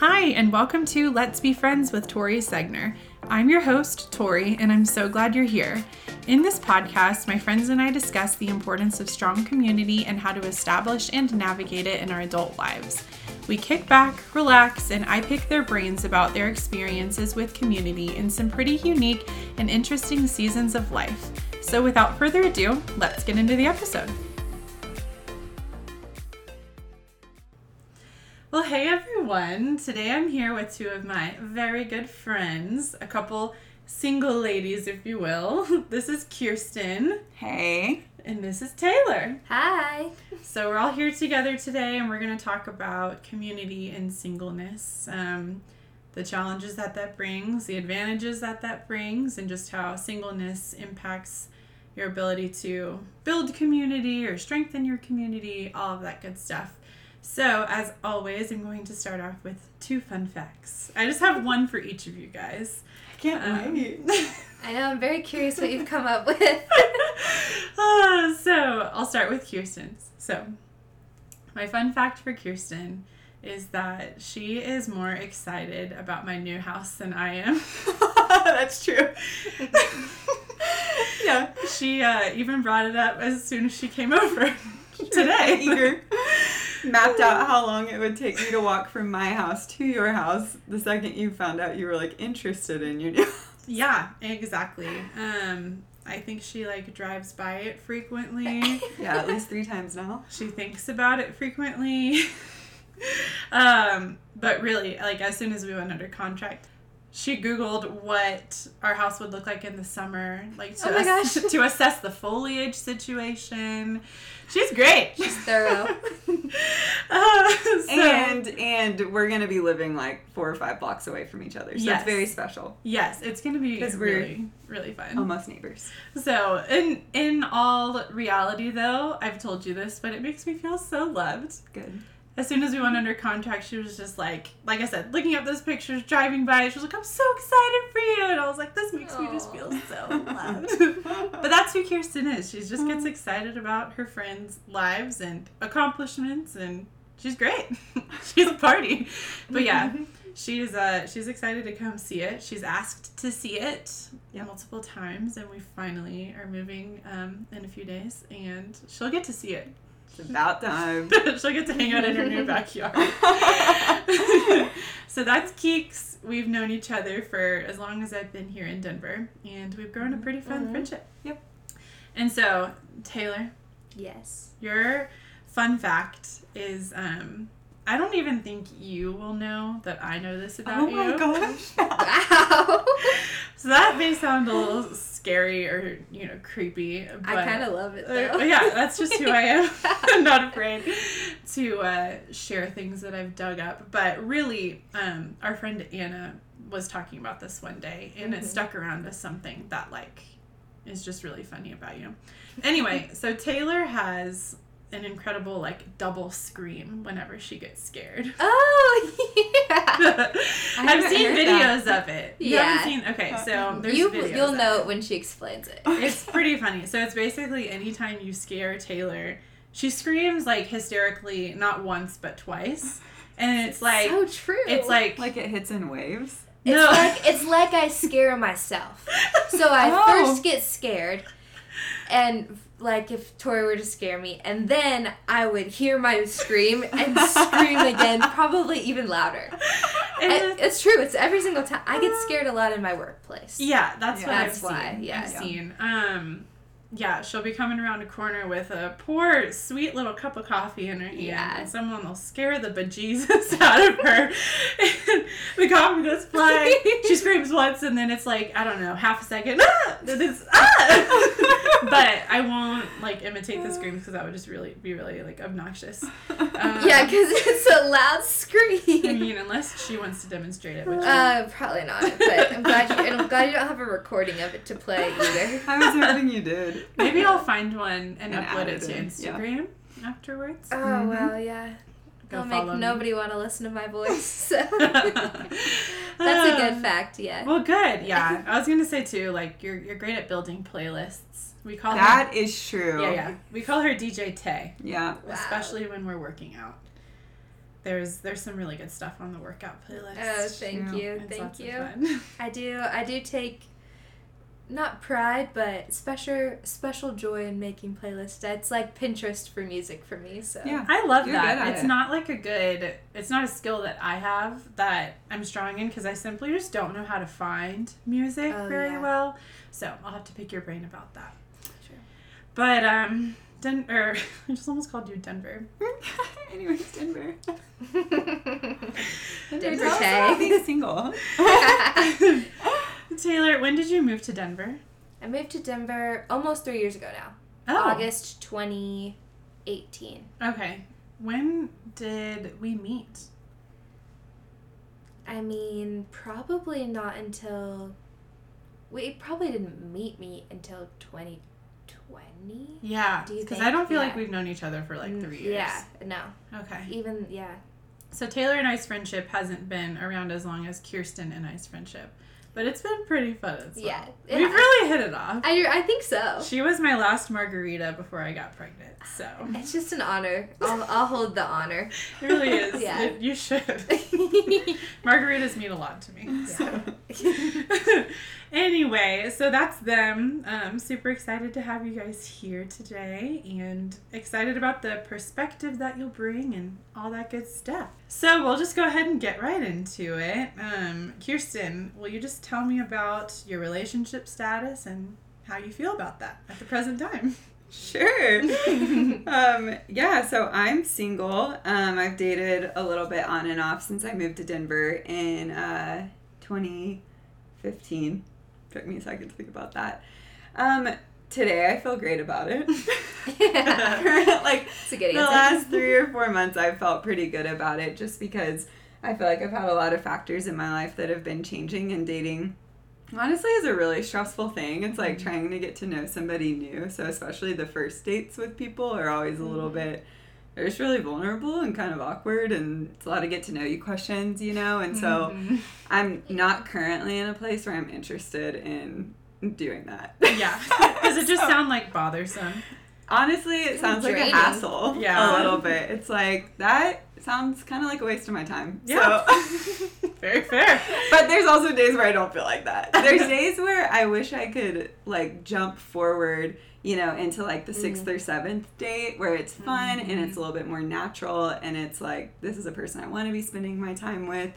Hi, and welcome to Let's Be Friends with Tori Segner. I'm your host, Tori, and I'm so glad you're here. In this podcast, my friends and I discuss the importance of strong community and how to establish and navigate it in our adult lives. We kick back, relax, and I pick their brains about their experiences with community in some pretty unique and interesting seasons of life. So, without further ado, let's get into the episode. Everyone. Today I'm here with two of my very good friends, a couple single ladies, if you will. This is Kirsten. Hey. And this is Taylor. Hi. So we're all here together today and we're going to talk about community and singleness. Um, the challenges that that brings, the advantages that that brings, and just how singleness impacts your ability to build community or strengthen your community, all of that good stuff. So, as always, I'm going to start off with two fun facts. I just have one for each of you guys. I can't um, wait. I know, I'm very curious what you've come up with. uh, so, I'll start with Kirsten's. So, my fun fact for Kirsten is that she is more excited about my new house than I am. That's true. yeah, she uh, even brought it up as soon as she came over today. Eager mapped out how long it would take me to walk from my house to your house the second you found out you were like interested in your new house. Yeah, exactly. Um, I think she like drives by it frequently. yeah, at least three times now. She thinks about it frequently. um, but really, like as soon as we went under contract, she googled what our house would look like in the summer, like to, oh ass- to assess the foliage situation. She's great. She's thorough. uh, so, and and we're gonna be living like four or five blocks away from each other, so Yes. it's very special. Yes, it's gonna be really, really fun. Almost neighbors. So, in in all reality, though, I've told you this, but it makes me feel so loved. Good. As soon as we went under contract, she was just like, like I said, looking up those pictures, driving by. She was like, "I'm so excited for you," and I was like, "This makes me just feel so loved." but that's who Kirsten is. She just gets excited about her friends' lives and accomplishments, and she's great. she's a party. But yeah, she's uh she's excited to come see it. She's asked to see it multiple times, and we finally are moving um, in a few days, and she'll get to see it. It's about time. She'll get to hang out in her new backyard. so that's Keeks. We've known each other for as long as I've been here in Denver, and we've grown a pretty fun Mhm. friendship. Yep. And so, Taylor, yes. your fun fact is um, I don't even think you will know that I know this about you. oh you. my gosh. Wow. So that may sound a little scary or you know creepy, but I kind of love it Uh, though. yeah, that's just who I am. I'm not afraid to uh, share things that I've dug up. But really, um, our friend Anna was talking about this one day, and it Mhm. stuck around as something that like is just really funny about you. Anyway, so Taylor has an incredible like double scream whenever she gets scared. Oh yeah. I've seen videos that. of it. You Yeah. haven't seen? Okay, so uh-uh. there's you videos you'll of know it. it when she explains it. It's pretty funny. So it's basically anytime you scare Taylor, she screams like hysterically, not once but twice. And it's like so true. it's like, like it hits in waves. it's no. like it's like I scare myself. So I Oh. first get scared, and like if Tori were to scare me, and then I would hear my scream and scream again, probably even louder. and I- it's true. It's every single time. I get scared a lot in my workplace. yeah, that's Yeah. what That's I've why, seen. yeah. I've Yeah. seen. Um yeah, she'll be coming around a corner with a poor, sweet little cup of coffee in her hand, Yeah. and someone will scare the bejesus out of her. And the coffee goes flying. she screams once, and then it's like I don't know, half a second. Ah! Then it's ah! but I won't like imitate the screams because that would just really be really like obnoxious. Um, Yeah, because it's a loud scream. I mean, unless she wants to demonstrate it, which Uh, probably not. But I'm glad you. And I'm glad you don't have a recording of it to play either. I was hoping you did. maybe I'll find one and, And upload it it to in, Instagram afterwards. Oh Mhm. well, yeah. Go That'll make follow me. nobody want to listen to my voice. So that's a good Um, fact. Yeah. Well, good. Yeah, I was gonna say too. Like you're you're great at building playlists. We call That is true. Yeah, yeah. We call her DJ Tay, Yeah. Wow. especially when we're working out. there's there's some really good stuff on the workout playlist. Oh, thank Yeah, you, It's thank lots of you. fun. I do. I do take not pride, but special special joy in making playlists. It's like Pinterest for music for me. So Yeah. I love You're that. It's it. not like a good, it's not a skill that I have that I'm strong in because I simply just don't know how to find music Oh, very yeah. well. So I'll have to pick your brain about that. Sure. But, um, Denver, I just almost called you Denver. Anyways, Denver. Denver Tell us Tay. being single. Taylor, when did you move to Denver? I moved to Denver almost three years ago now. Oh, August 2018. Okay. When did we meet? I mean, probably not until. We probably didn't meet me until 2020. Yeah, because think? I don't feel like we've known each other for like three years. Yeah, no. Okay. Even, yeah. So Taylor and I's friendship hasn't been around as long as Kirsten and I's friendship, but it's been pretty fun as well. Yeah, We've has. really hit it off. I, I think so. She was my last margarita before I got pregnant, so It's just an honor. I'll, I'll hold the honor. it really is. Yeah. It- you should. Margaritas mean a lot to me. So. anyway, so that's them. Um, super excited to have you guys here today and excited about the perspective that you'll bring and all that good stuff. So we'll just go ahead and get right into it. Um, Kirsten, will you just tell me about your relationship status and how you feel about that at the present time? Sure. um, yeah, so I'm single. Um, I've dated a little bit on and off since I moved to Denver in uh, 2015. Took me a second to think about that. Um, today I feel great about it. like It's a good the answer. last three or four months I've felt pretty good about it just because I feel like I've had a lot of factors in my life that have been changing and dating honestly is a really stressful thing. It's like trying to get to know somebody new. So especially the first dates with people are always a little bit they're just really vulnerable and kind of awkward and it's a lot of get to know you questions, you know? And so Mhm. I'm not currently in a place where I'm interested in doing that. yeah. Does it just sound like bothersome? Honestly, it sounds like a hassle. Yeah. A little bit. It's like that sounds kind of like a waste of my time. Yeah. So Very fair. but there's also days where I don't feel like that. There's days where I wish I could like jump forward, you know, into like the 6th or seventh date where it's fun and it's a little bit more natural and it's like this is a person I want to be spending my time with.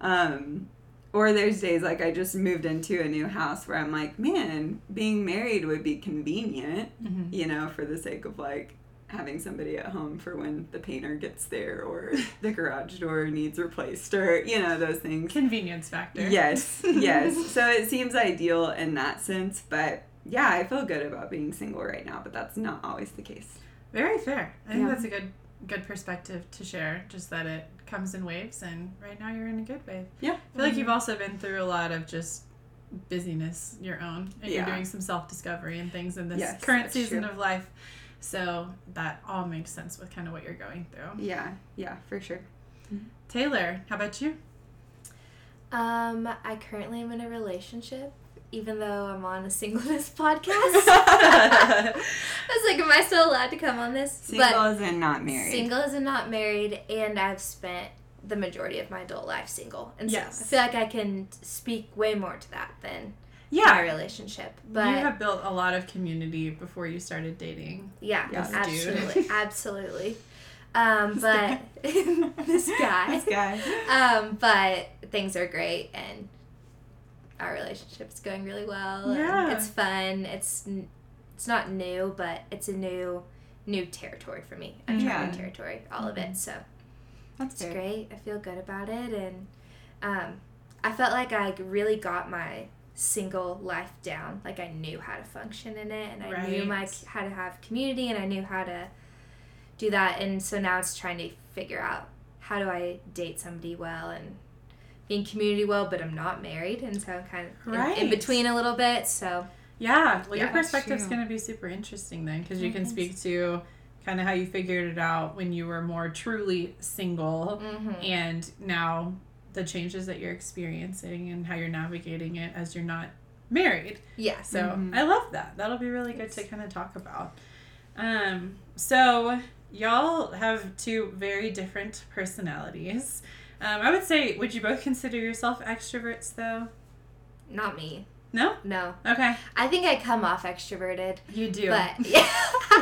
Um or there's days like I just moved into a new house where I'm like, man, being married would be convenient, Mhm. you know, for the sake of like having somebody at home for when the painter gets there or the garage door needs replaced or, you know, those things. Convenience factor. Yes, yes. So it seems ideal in that sense, but yeah, I feel good about being single right now, but that's not always the case. Very fair. I think Yeah. that's a good good perspective to share. Just that it comes in waves, and right now you're in a good wave. Yeah. I feel like you've also been through a lot of just busyness your own, and Yeah. you're doing some self discovery and things in this Yes, current season true. of life. So that all makes sense with kind of what you're going through. Yeah, yeah, for sure. Taylor, how about you? Um, I currently am in a relationship, even though I'm on a singleness podcast. I was like, am I still allowed to come on this? Single but as in not married. single as in not married, and I've spent the majority of my adult life single, and Yes. so I feel like I can speak way more to that than my Yeah. relationship. But you have built a lot of community before you started dating. yeah, Yes, dude. absolutely, absolutely. Um, but this guy, This guy. um, but things are great and our relationship is going really well. Yeah. it's fun. It's it's not new, but it's a new new territory for me. Uncharted Yeah. territory, all of it. So That's it's great. I feel good about it, and um, I felt like I really got my single life down. Like I knew how to function in it, and I knew my how to have community, and I knew how to do that. And so now it's trying to figure out how do I date somebody well and be in community well, but I'm not married, and so I'm kind of in, in between a little bit. So Yeah, well, your Yeah, perspective's true. going to be super interesting then because you can speak to kind of how you figured it out when you were more truly single mhm. and now the changes that you're experiencing and how you're navigating it as you're not married. yeah, So Mhm. I love that. That'll be really good to kind of talk about. Um, so y'all have two very different personalities. Um, I would say, would you both consider yourself extroverts though? Not me. No? No. Okay. I think I come off extroverted. You do. But yeah.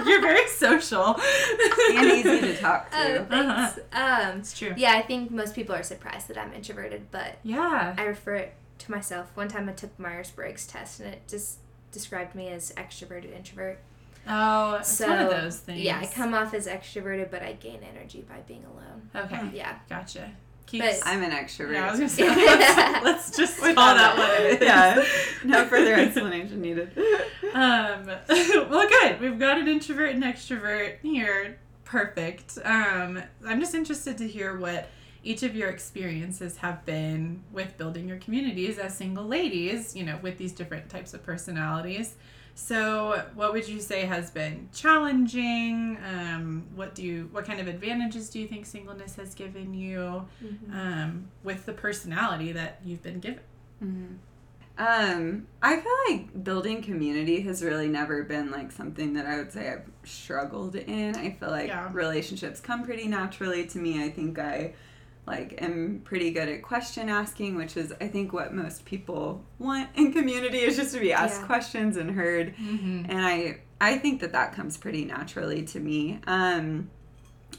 You're very social. and easy to talk to. Oh, thanks. Um, It's true. yeah, I think most people are surprised that I'm introverted, but Yeah. I refer it to myself. One time I took Myers Briggs test and it just described me as extroverted introvert. Oh, it's so one of those things. yeah, I come off as extroverted, but I gain energy by being alone. Okay. Yeah. Gotcha. But- I'm an extrovert. yeah, I was gonna say. Let's, let's just call that what it is. Yeah. No further explanation needed. Um, well, good. We've got an introvert and extrovert here. Perfect. Um, I'm just interested to hear what each of your experiences have been with building your communities as single ladies, you know, with these different types of personalities. So, what would you say has been challenging? Um, what do you, what kind of advantages do you think singleness has given you um, with the personality that you've been given? Mhm. Um, I feel like building community has really never been like something that I would say I've struggled in. I feel like Yeah. relationships come pretty naturally to me. I think I like am pretty good at question asking, which is I think what most people want in community is just to be asked Yeah. questions and heard. Mm-hmm. And I I think that that comes pretty naturally to me. Um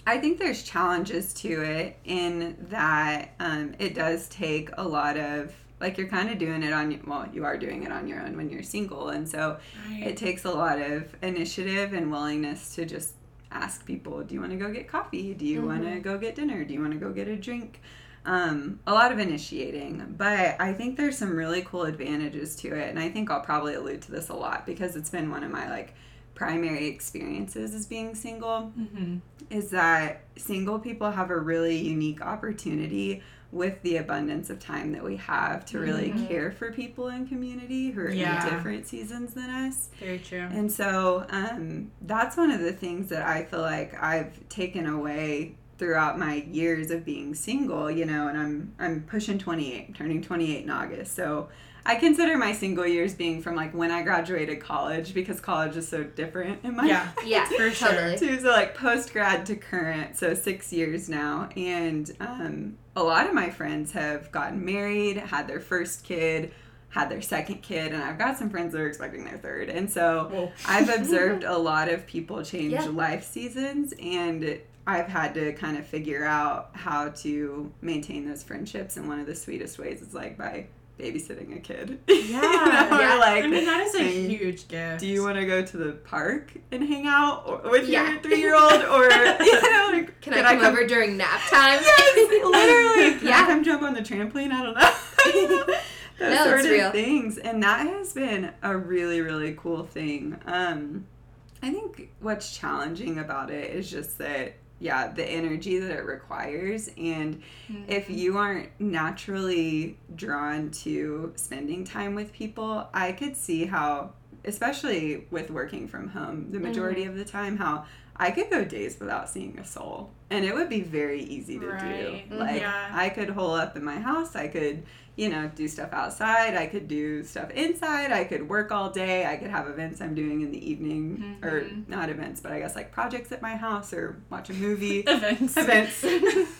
I think there's challenges to it in that um, it does take a lot of like you're kind of doing it on well you are doing it on your own when you're single and so it takes a lot of initiative and willingness to just ask people do you want to go get coffee? Do you want to go get dinner? Do you want to go get a drink? Um, a lot of initiating but i think there's some really cool advantages to it and i think i'll probably allude to this a lot because it's been one of my like primary experiences as being single Mm-hmm. is that single people have a really unique opportunity with the abundance of time that we have to really Mhm. care for people in community who are Yeah. in different seasons than us. Very true. And so um, that's one of the things that I feel like I've taken away throughout my years of being single, you know, and I'm I'm pushing 28, turning 28 in August. So I consider my single years being from like when I graduated college because college is so different in my Yeah. Yeah, For sure. totally. too. So like post grad to current, so six years now, and um, a lot of my friends have gotten married, had their first kid, had their second kid, and I've got some friends that are expecting their third, and so Whoa. I've observed a lot of people change Yeah. life seasons, and I've had to kind of figure out how to maintain those friendships, and one of the sweetest ways is like by babysitting a kid. Yeah. You know, or, Yeah. like I mean, that is a saying, huge gift. do you want to go to the park and hang out with Yeah. your three-year-old, or you know, like, Can, I come over during nap time? Literally, can I Yeah. come jump on the trampoline? I don't know. Those No, sort it's of real. things, and that has been a really, really cool thing. Um, I think what's challenging about it is just that, yeah, the energy that it requires, and if mm-hmm. you aren't naturally drawn to spending time with people, I could see how, especially with working from home the majority mm-hmm. of the time, how I could go days without seeing a soul. And it would be very easy to Right. do. Like, Yeah. I could hole up in my house. I could, you know, do stuff outside. I could do stuff inside. I could work all day. I could have events I'm doing in the evening. Or Mhm. not events, but I guess like projects at my house or watch a movie. events. events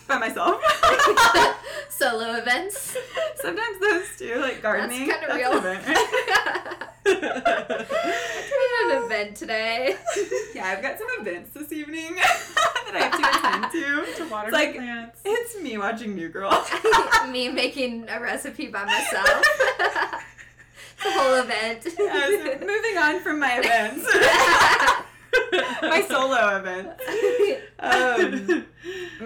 by myself. Solo events. Sometimes those too, like gardening. That's kind of real. event, an event today. yeah, I've got some events this evening that I have to attend to. to water It's like- plants. It's me watching New Girl. Me making a recipe by myself. the whole event. Yes, moving on from my events. my solo events. Um,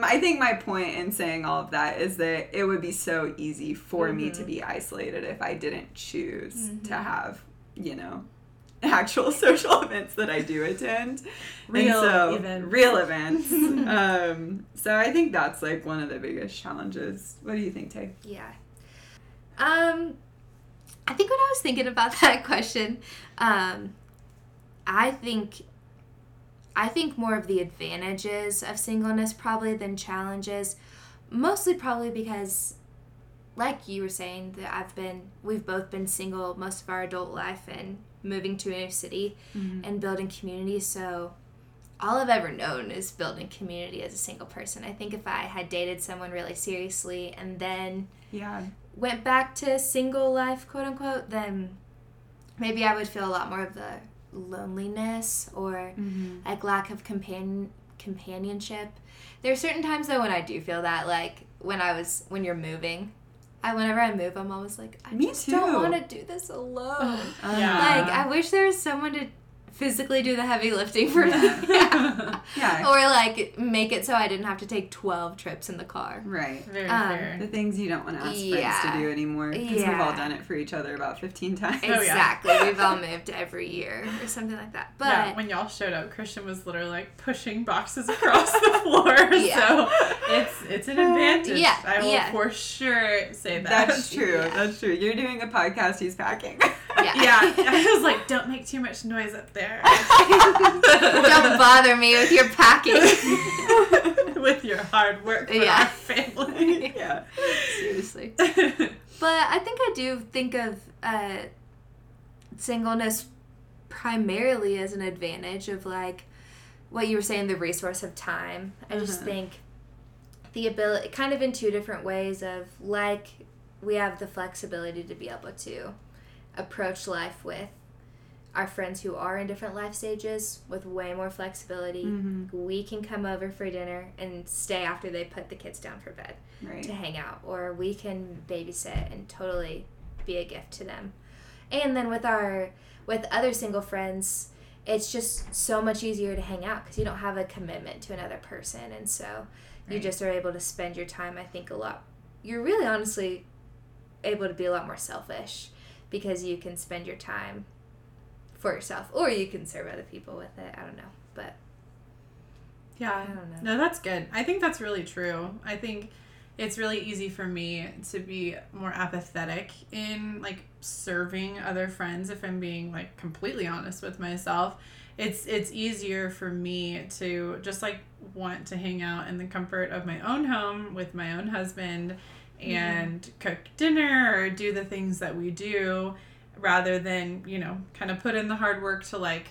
I think my point in saying all of that is that it would be so easy for me to be isolated if I didn't choose to have, you know, actual social events that I do attend. Real and so, events. Real events. um, so I think that's like one of the biggest challenges. What do you think, Tay? Yeah. Um, I think when I was thinking about that question, um, I think I think more of the advantages of singleness probably than challenges. Mostly probably because like you were saying that I've been we've both been single most of our adult life and moving to a new city and building community so all I've ever known is building community as a single person. I think if I had dated someone really seriously and then Yeah. went back to single life, quote unquote, then maybe I would feel a lot more of the loneliness or Mm-hmm. like lack of companion companionship. There are certain times though when I do feel that, like when I was when you're moving. I whenever I move, I'm always like, I Me just don't want to do this alone. Yeah. like I wish there was someone to physically do the heavy lifting for Yeah. me. Yeah. or like make it so I didn't have to take 12 trips in the car. Right. Very Um, fair. The things you don't want to ask Yeah. friends to do anymore. Because we've all done it for each other about 15 times. Oh, yeah. Exactly. We've all moved every year or something like that. But yeah, when y'all showed up, Christian was literally like pushing boxes across the floor. Yeah. So it's it's an advantage. Yeah, I will yeah. for sure say that. That's true. Yeah. That's true. You're doing a podcast, he's packing. yeah. yeah, I was like, don't make too much noise up there Don't bother me with your packing. with your hard work for Yeah. our family. yeah. Seriously. But I think I do think of uh, singleness primarily as an advantage of like what you were saying, the resource of time. I just Mhm. think the ability, kind of in two different ways of like we have the flexibility to be able to approach life with our friends who are in different life stages with way more flexibility. Mhm. We can come over for dinner and stay after they put the kids down for bed Right. to hang out or we can babysit and totally be a gift to them and then with our with other single friends it's just so much easier to hang out because you don't have a commitment to another person and so you just are able to spend your time i think a lot you're really honestly able to be a lot more selfish because you can spend your time for yourself or you can serve other people with it i don't know but i yeah. don't know No, that's good. I think that's really true. I think it's really easy for me to be more apathetic in like serving other friends if I'm being like completely honest with myself. It's it's easier for me to just like want to hang out in the comfort of my own home with my own husband mm-hmm. and cook dinner or do the things that we do rather than, you know, kind of put in the hard work to like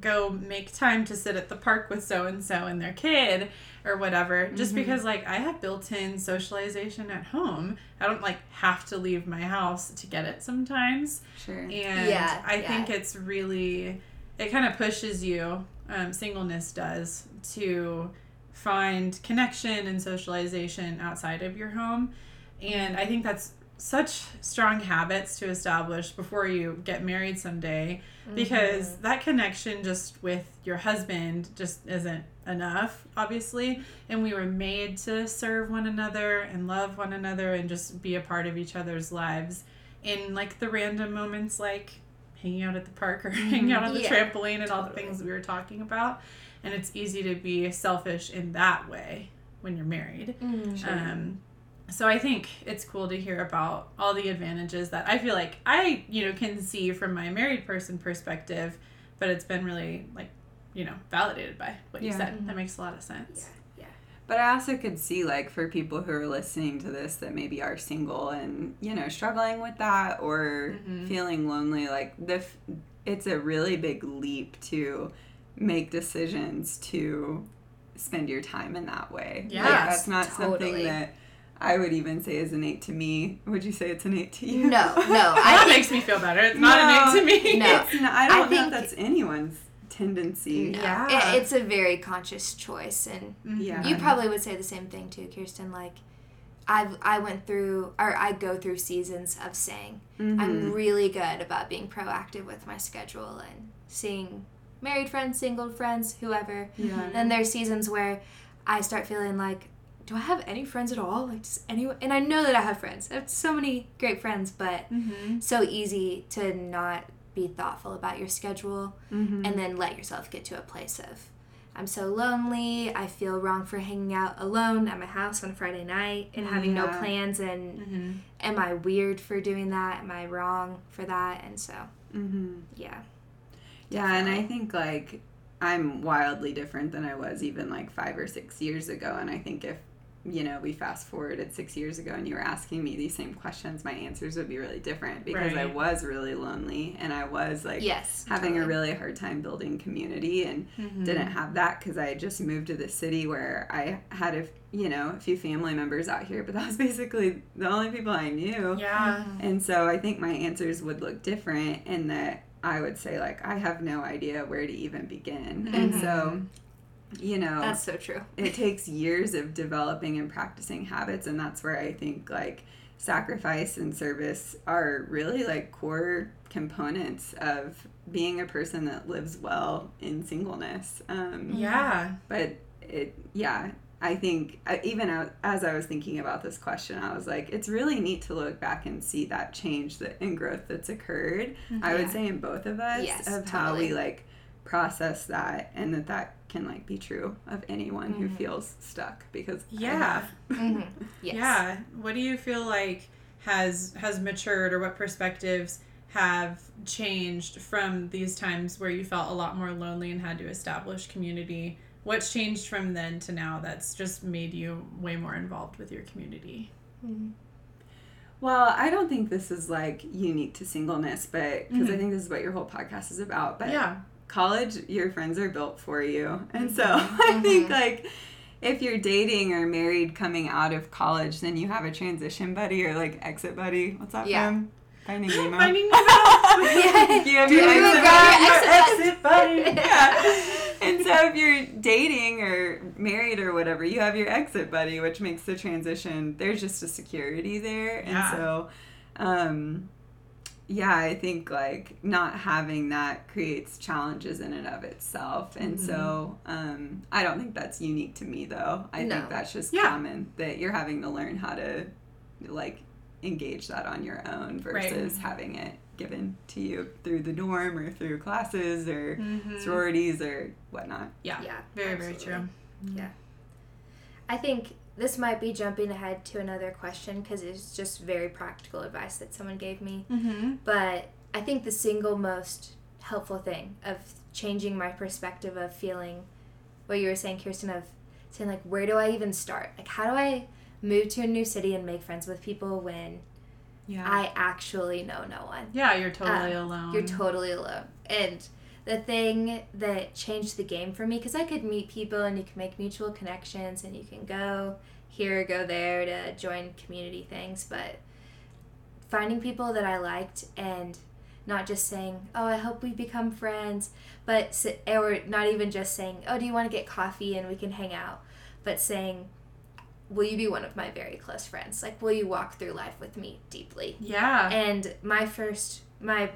go make time to sit at the park with so and so and their kid or whatever just Mhm. because like I have built-in socialization at home. I don't like have to leave my house to get it sometimes. Sure. And Yeah, I yeah. think it's really it kind of pushes you um, singleness does to find connection and socialization outside of your home and i think that's such strong habits to establish before you get married someday mm-hmm. because that connection just with your husband just isn't enough obviously. And we were made to serve one another and love one another and just be a part of each other's lives in like the random moments like hanging out at the park or hanging mm-hmm. out on the Yeah, trampoline and all the things we were talking about. And it's easy to be selfish in that way when you're married. Sure. um, so I think it's cool to hear about all the advantages that I feel like I, you know, can see from my married person perspective, but it's been really like, you know, validated by what you Yeah. said. That makes a lot of sense. Yeah. yeah. But I also could see, like, for people who are listening to this that maybe are single and, you know, struggling with that or Mhm. feeling lonely, like, the f- it's a really big leap to make decisions to spend your time in that way. Like, that's not something that I would even say is innate to me. Would you say it's innate to you? no no that i think makes me feel better. It's not No, innate to me. no. It's not, I I don't know think- if that's anyone's tendency. No. Yeah. It- it's a very conscious choice, and Mhm. Yeah. you probably would say the same thing too, Kirsten. Like, I've I went through, or I go through seasons of saying Mhm. I'm really good about being proactive with my schedule and seeing married friends, single friends, whoever. yeah. Then there's seasons where I start feeling like, do I have any friends at all? Like, does anyone? And I know that I have friends. I have so many great friends, but Mhm. so easy to not be thoughtful about your schedule Mhm. and then let yourself get to a place of I'm so lonely. I feel wrong for hanging out alone at my house on Friday night and having no plans. And Mhm. am I weird for doing that? Am I wrong for that? And so, Mhm. yeah. Yeah, and I think like I'm wildly different than I was even like five or six years ago. And I think if you know, we fast forwarded six years ago and you were asking me these same questions, my answers would be really different because I was really lonely and I was like yes. having a really hard time building community and Mm-hmm. didn't have that because I had just moved to the city where I had a you know a few family members out here, but that was basically the only people I knew. Yeah. And so I think my answers would look different in that I would say like I have no idea where to even begin. And so you know That's so true. it takes years of developing and practicing habits and that's where i think like sacrifice and service are really like core components of being a person that lives well in singleness. Um, Yeah. but it yeah i think uh, even as i was thinking about this question i was like it's really neat to look back and see that change that and growth that's occurred. I would say in both of us Yes, of how we like process that and that that can like be true of anyone who feels stuck because I Yeah. have. Mhm. Yes. Yeah. What do you feel like has has matured or what perspectives have changed from these times where you felt a lot more lonely and had to establish community? What's changed from then to now that's just made you way more involved with your community? Well, I don't think this is like unique to singleness, but because I Mhm. think this is what your whole podcast is about. But yeah. College, your friends are built for you. And so I think like if you're dating or married coming out of college, then you have a transition buddy or like exit buddy. What's that Yeah. from? Finding Nemo. Finding Nemo. Yeah. you have your you exit buddy. exit buddy? yeah. And so if you're dating or married or whatever, you have your exit buddy, which makes the transition. There's just a security there, and Yeah. so, um, yeah, I think like not having that creates challenges in and of itself, and so um, I don't think that's unique to me though. I No. think that's just Yeah. common that you're having to learn how to like engage that on your own Right. versus having it given to you through the dorm or through classes or Mhm. sororities or whatnot. Yeah. Yeah. Very, very absolutely. true. Yeah. I think this might be jumping ahead to another question because it's just very practical advice that someone gave me. Mm-hmm. But I think the single most helpful thing of changing my perspective of feeling what you were saying, Kirsten, of saying, like, where do I even start? Like, how do I move to a new city and make friends with people when Yeah. I actually know no one? Yeah, you're totally Um, alone. You're totally alone. And the thing that changed the game for me, because I could meet people and you can make mutual connections and you can go here, go there to join community things, but finding people that I liked and not just saying, oh, I hope we become friends, but, or not even just saying, oh, do you want to get coffee and we can hang out, but saying, will you be one of my very close friends? Like, will you walk through life with me deeply? yeah. And my first, my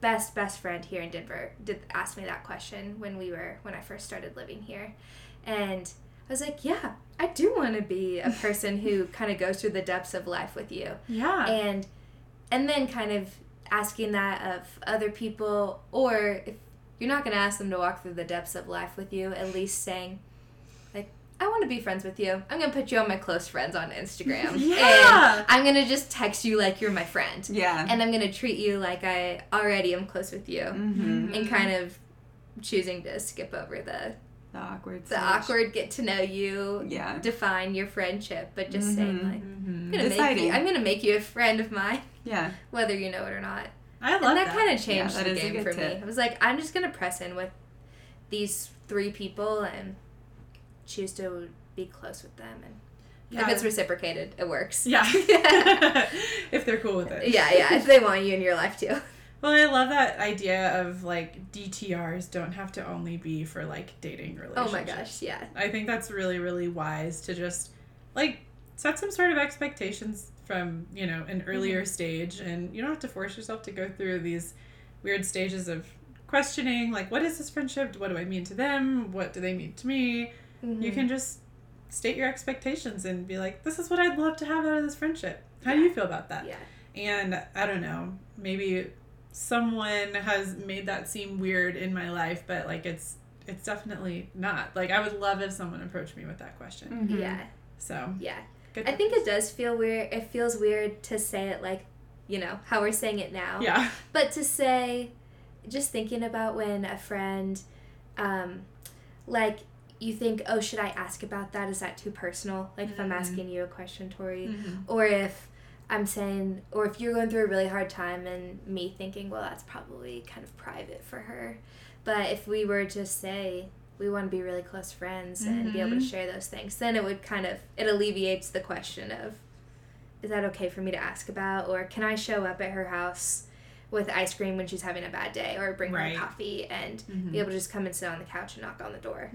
best best friend here in Denver did ask me that question when we were when I first started living here, and I was like, yeah, I do want to be a person who kind of goes through the depths of life with you, yeah. and and then kind of asking that of other people, or if you're not gonna ask them to walk through the depths of life with you, at least saying. Like, I want to be friends with you. I'm gonna put you on my close friends on Instagram. Yeah. And I'm gonna just text you like you're my friend yeah. and I'm gonna treat you like I already am close with you, mm-hmm. and kind of choosing to skip over the The awkward. the stage. awkward get to know you, Yeah. define your friendship, but just saying Mhm. like Mhm. I'm gonna make you, I'm gonna make you a friend of mine, Yeah. whether you know it or not. I love that. and that, that. kind of changed that the game good for me. I was like, I'm just gonna press in with these three people and choose to be close with them, and Yeah. if it's reciprocated, it works. Yeah. if they're cool with it. yeah, yeah. If they want you in your life too. Well, I love that idea of like DTRs don't have to only be for like dating relationships. Oh my gosh, yeah. I think that's really, really wise to just like set some sort of expectations from, you know, an earlier mm-hmm. stage and you don't have to force yourself to go through these weird stages of questioning like what is this friendship? What do I mean to them? What do they mean to me? Mm-hmm. You can just state your expectations and be like, this is what I'd love to have out of this friendship. How do you feel about that? Yeah. And I don't know, maybe someone has made that seem weird in my life, but like it's it's definitely not. Like I would love if someone approached me with that question. Mhm. Yeah. So Yeah. good. I think it does feel weird. It feels weird to say it like, you know, how we're saying it now. Yeah. But to say, just thinking about when a friend, um, like, you think, oh, should I ask about that? Is that too personal? Like if I'm Mm. asking you a question, Tori, Mhm. or if I'm saying, or if you're going through a really hard time and me thinking, well, that's probably kind of private for her. But if we were to say we want to be really close friends and be able to Mhm. share those things, then it would kind of it alleviates the question of, is that okay for me to ask about, or can I show up at her house with ice cream when she's having a bad day, or bring Right. her coffee and Mhm. be able to just come and sit on the couch and knock on the door,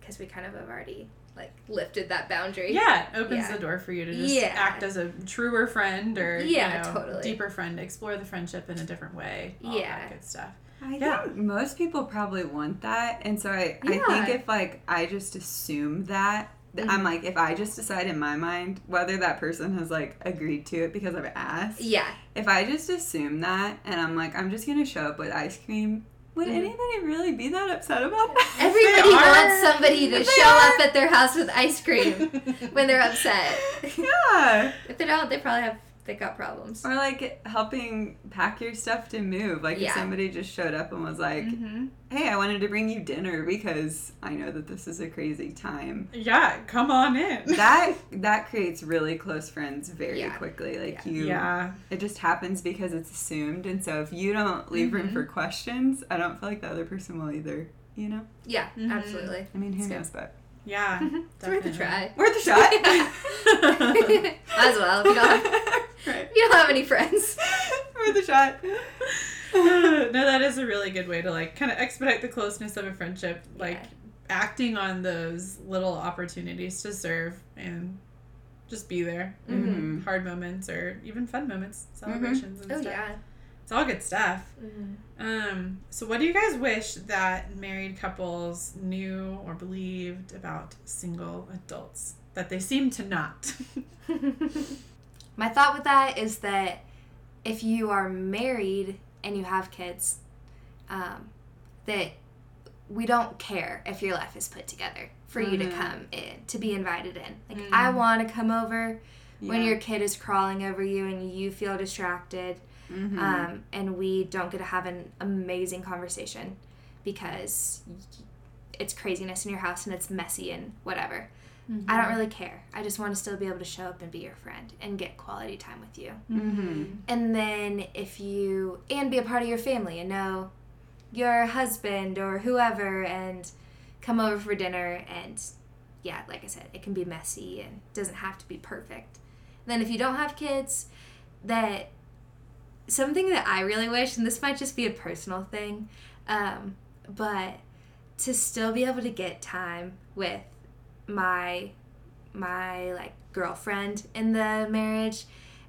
because we kind of have already like lifted that boundary. Yeah, it opens Yeah. the door for you to just Yeah. act as a truer friend or Yeah, you know, totally. deeper friend, explore the friendship in a different way. All Yeah. that good stuff. I Yeah. think most people probably want that, and so I, I think if like I just assume that, th- I'm like if I just decide in my mind whether that person has like agreed to it because I've asked. Yeah. If I just assume that, and I'm like I'm just gonna show up with ice cream, would Mhm. anybody really be that upset about that? Everybody They are- wants somebody to They show are. up at their house with ice cream when they're upset. yeah. if they don't, they probably have they got problems. Or like helping pack your stuff to move. Like Yeah. if somebody just showed up and was like, Mhm. "Hey, I wanted to bring you dinner because I know that this is a crazy time." Yeah, come on in. that that creates really close friends very Yeah. quickly. Like Yeah. you, yeah. it just happens because it's assumed, and so if you don't leave room Mhm. for questions, I don't feel like the other person will either. You know, Yeah, Mhm. absolutely. I mean, who It's good. knows, but Yeah. It's worth a definitely. try. worth a shot. Might as well if you don't have, right, you don't have any friends. worth a shot. no, that is a really good way to like kind of expedite the closeness of a friendship, like Yeah. acting on those little opportunities to serve and just be there. Mm-hmm. Mhm. Hard moments or even fun moments, celebrations and Oh stuff. yeah. It's all good stuff. Mhm. Um, so what do you guys wish that married couples knew or believed about single adults that they seem to not? My thought with that is that if you are married and you have kids, um, that we don't care if your life is put together for you to Mhm. come in, to be invited in. Like, Mm. I want to come over when your kid is crawling over you and you feel distracted, Mhm. um, and we don't get to have an amazing conversation because it's craziness in your house and it's messy and whatever. I don't really care. I just want to still be able to show up and be your friend and get quality time with you. Mhm. And then if you and be a part of your family and know your husband or whoever and come over for dinner and yeah, like I said, it can be messy and doesn't have to be perfect. Then if you don't have kids, that something that I really wish, and this might just be a personal thing, um, but to still be able to get time with my my like girlfriend in the marriage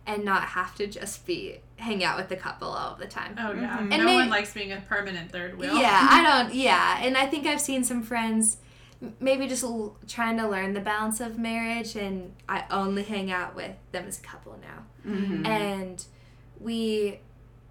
and not have to just be hang out with the couple all the time. Oh yeah. Mhm. No And one likes being a permanent third wheel. Yeah, I don't. Yeah, and I think I've seen some friends maybe just l- trying to learn the balance of marriage, and I only hang out with them as a couple now. Mhm. And we,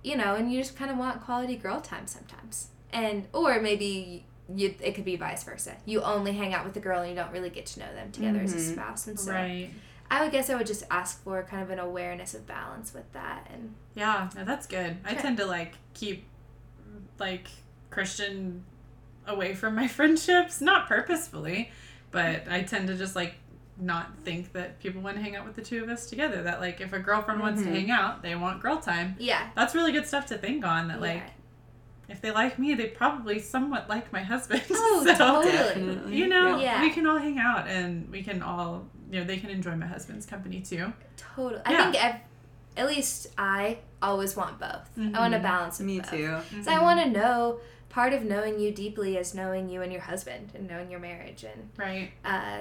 you know, and you just kind of want quality girl time sometimes, and or maybe you it could be vice versa. You only hang out with the girl and you don't really get to know them together as a Mhm. spouse, and so Right. I would guess I would just ask for kind of an awareness of balance with that, and Yeah, no, that's good. I tend to like keep like Christian away from my friendships, not purposefully, but I tend to just like not think that people want to hang out with the two of us together. That like if a girlfriend wants to Mhm. hang out, they want girl time. yeah, That's really good stuff to think on. That like yeah. If they like me, they probably somewhat like my husband. Oh, so totally. Definitely. you know, Yeah. we can all hang out and we can all you know they can enjoy my husband's company too. Totally. Yeah. I think ev- at least I always want both. I want a Mhm. balance of Me both. too. So I want to know part of knowing you deeply is knowing you and your husband and knowing your marriage and right. uh,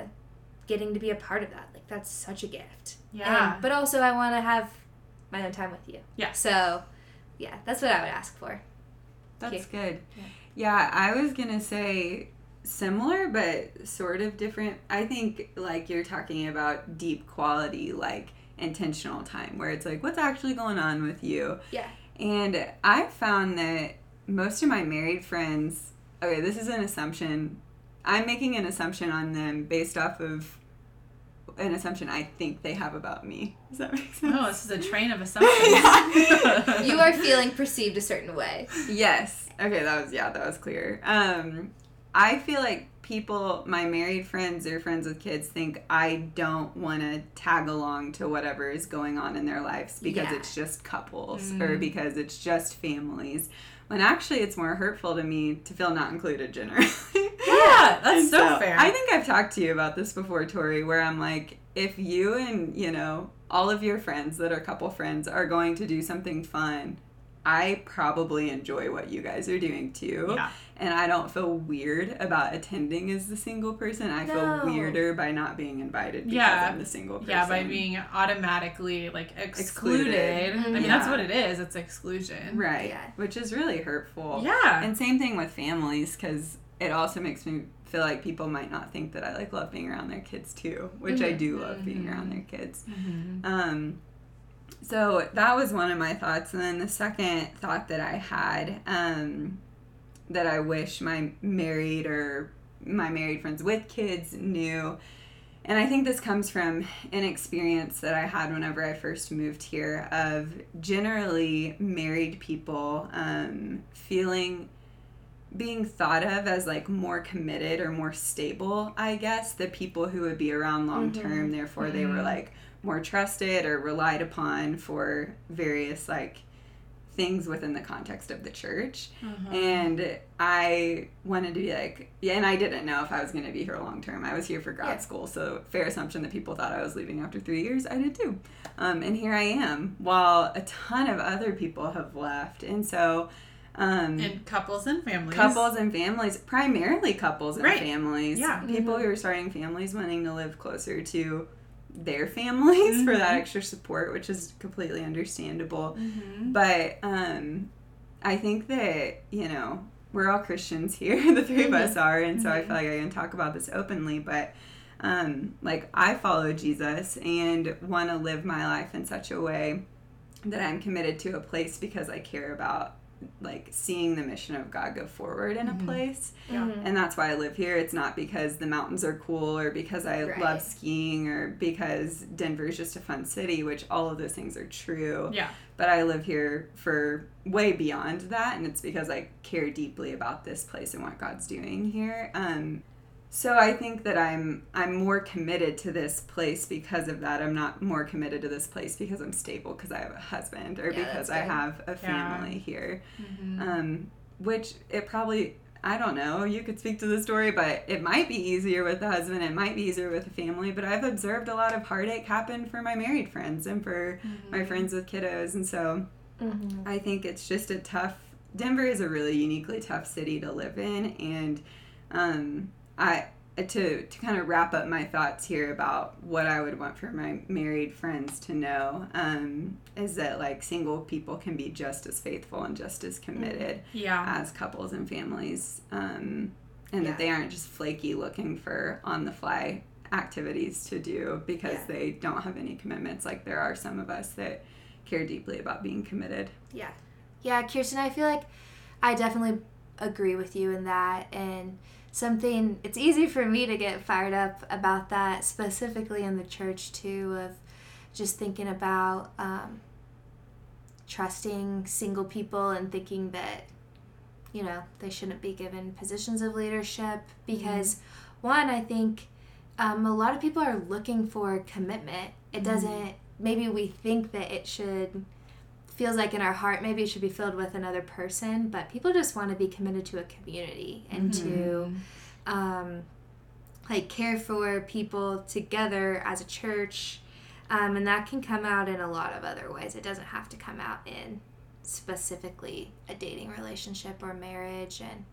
getting to be a part of that. Like that's such a gift. Yeah. And- but also I want to have my own time with you. Yeah. So yeah, that's what I would ask for. That's Cute. good. Yeah. Yeah. I was gonna say similar but sort of different. I think like you're talking about deep quality, like intentional time where it's like what's actually going on with you. Yeah. And I found that most of my married friends, okay, this is an assumption. I'm making an assumption on them based off of an assumption I think they have about me. Does that make sense? Oh, this is a train of assumptions. You are feeling perceived a certain way. Yes. Okay, that was yeah, that was clear. Um I feel like people, my married friends or friends with kids, think I don't want to tag along to whatever is going on in their lives because Yeah. it's just couples Mm. or because it's just families. When actually, it's more hurtful to me to feel not included generally. Yeah, that's And so fair. I think I've talked to you about this before, Tori, where I'm like, if you and, you know, all of your friends that are couple friends are going to do something fun, I probably enjoy what you guys are doing too. Yeah. And I don't feel weird about attending as the single person. I No. feel weirder by not being invited because Yeah. I'm the single person. Yeah, by being automatically like excluded. Excluded. I mean, Yeah. that's what it is. It's exclusion. Right. Yeah. Which is really hurtful. Yeah. And same thing with families because it also makes me feel like people might not think that I like love being around their kids too, which I Mhm. do love being around their kids. Mhm. Um, so that was one of my thoughts, and then the second thought that I had um, that I wish my married or my married friends with kids knew. And I think this comes from an experience that I had whenever I first moved here of generally married people um, feeling being thought of as like more committed or more stable, I guess, the people who would be around long term. Therefore, they were Mhm. like more trusted or relied upon for various like things within the context of the church. Uh-huh. And I wanted to be like, yeah, and I didn't know if I was going to be here long term. I was here for grad Yeah. school, so fair assumption that people thought I was leaving after three years. I did too. Um, and here I am, while a ton of other people have left. And so, um, and couples and families. couples and families, primarily couples and Right. families, Yeah. people who are starting families wanting to live closer to their families for that Mhm. extra support, which is completely understandable. Mhm. But um, I think that, you know, we're all Christians here, the 3 of us are, and so I Mhm. feel like I can talk about this openly, but um, like I follow Jesus and want to live my life in such a way that I'm committed to a place because I care about like seeing the mission of God go forward in a place. Yeah. Mhm. And that's why I live here. It's not because the mountains are cool or because I Right. love skiing or because Denver is just a fun city, which all of those things are true Yeah. but I live here for way beyond that, and it's because I care deeply about this place and what God's doing here. Um, so I think that I'm I'm more committed to this place because of that. I'm not more committed to this place because I'm stable because I have a husband or Yeah, because I have a Yeah. family here. Mhm. Um, which it probably I don't know. You could speak to the story, but it might be easier with the husband. It might be easier with the family. But I've observed a lot of heartache happen for my married friends and for my Mhm. friends with kiddos, and so Mhm. I think it's just a tough. Denver is a really uniquely tough city to live in, and um, I to to kind of wrap up my thoughts here about what I would want for my married friends to know um, is that like single people can be just as faithful and just as committed Yeah. as couples and families, um, and Yeah. that they aren't just flaky looking for on the fly activities to do because Yeah. they don't have any commitments. Like there are some of us that care deeply about being committed. Yeah. Yeah, Kirsten, I feel like I definitely agree with you in that. And something, it's easy for me to get fired up about that, specifically in the church, too, of just thinking about um, trusting single people and thinking that, you know, they shouldn't be given positions of leadership. Because, one, I think um, a lot of people are looking for commitment. It doesn't, maybe we think that it should feels like in our heart maybe it should be filled with another person but people just want to be committed to a community and to um, like care for people together as a church um, and that can come out in a lot of other ways. It doesn't have to come out in specifically a dating relationship or marriage and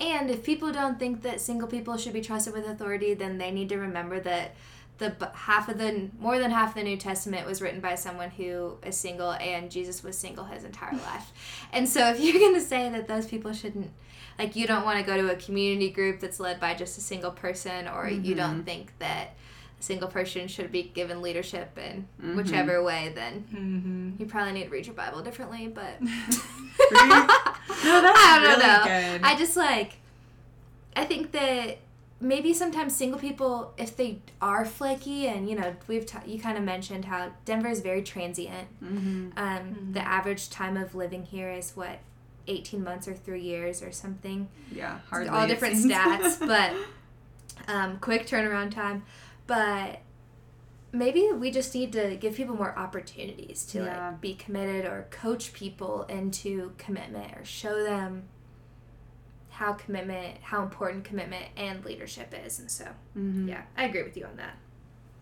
and if people don't think that single people should be trusted with authority then they need to remember that the half of the more than half of the New Testament was written by someone who is single, and Jesus was single his entire life. And so, if you're gonna say that those people shouldn't, like, you don't want to go to a community group that's led by just a single person, or you don't think that a single person should be given leadership in Mhm. whichever way, then Mhm. you probably need to read your Bible differently. But No, that's I don't really know. good. I just like, I think that maybe sometimes single people, if they are flaky, and you know, we've ta- you kind of mentioned how Denver is very transient. Mm-hmm. Um, The average time of living here is what 18 months or three years or something. Yeah, hardly. All different seems. stats, but um, quick turnaround time. But maybe we just need to give people more opportunities to Yeah. like be committed or coach people into commitment or show them how commitment, how important commitment and leadership is. And so, Mhm. yeah, I agree with you on that.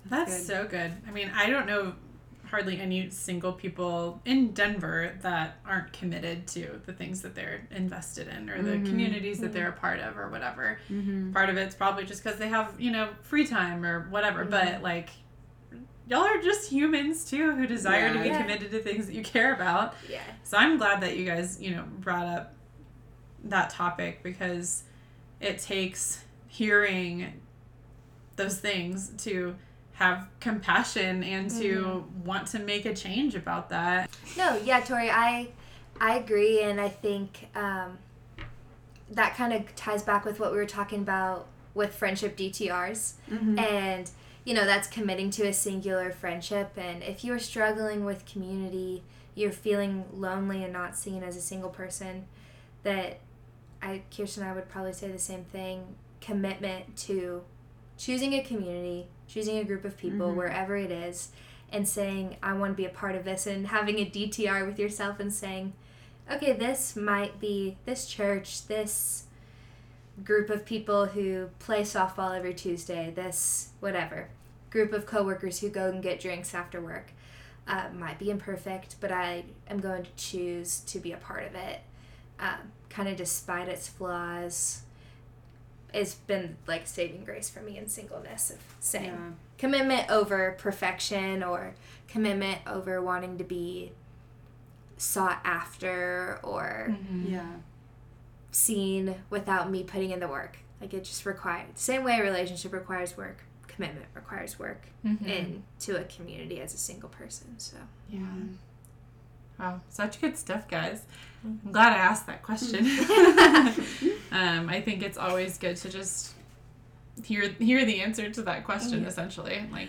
That's Good. so good. I mean, I don't know hardly any single people in Denver that aren't committed to the things that they're invested in or the Mhm. communities that they're a part of or whatever. Mhm. Part of it's probably just because they have, you know, free time or whatever. Mhm. But like, y'all are just humans too who desire to be Yeah. committed to things that you care about. Yeah. So I'm glad that you guys, you know, brought up that topic because it takes hearing those things to have compassion and to want to make a change about that. No, yeah, Tori, I I agree, and I think um, that kind of ties back with what we were talking about with friendship DTRs, Mhm. and you know that's committing to a singular friendship. And if you're struggling with community, you're feeling lonely and not seen as a single person, that I Kirsten and I would probably say the same thing. Commitment to choosing a community, choosing a group of people, Mhm. wherever it is, and saying, I want to be a part of this, and having a DTR with yourself and saying, okay, this might be this church, this group of people who play softball every Tuesday, this whatever group of coworkers who go and get drinks after work. Uh, might be imperfect, but I am going to choose to be a part of it, um, kind of despite its flaws. It's been like saving grace for me in singleness of saying Yeah. commitment over perfection or commitment over wanting to be sought after or Yeah. seen without me putting in the work. Like it just required same way a relationship requires work, commitment requires work Mm-hmm. into a community as a single person. So Yeah. Mm-hmm. Wow, such good stuff, guys. I'm glad I asked that question. um, I think it's always good to just hear hear the answer to that question. Yeah. Essentially, like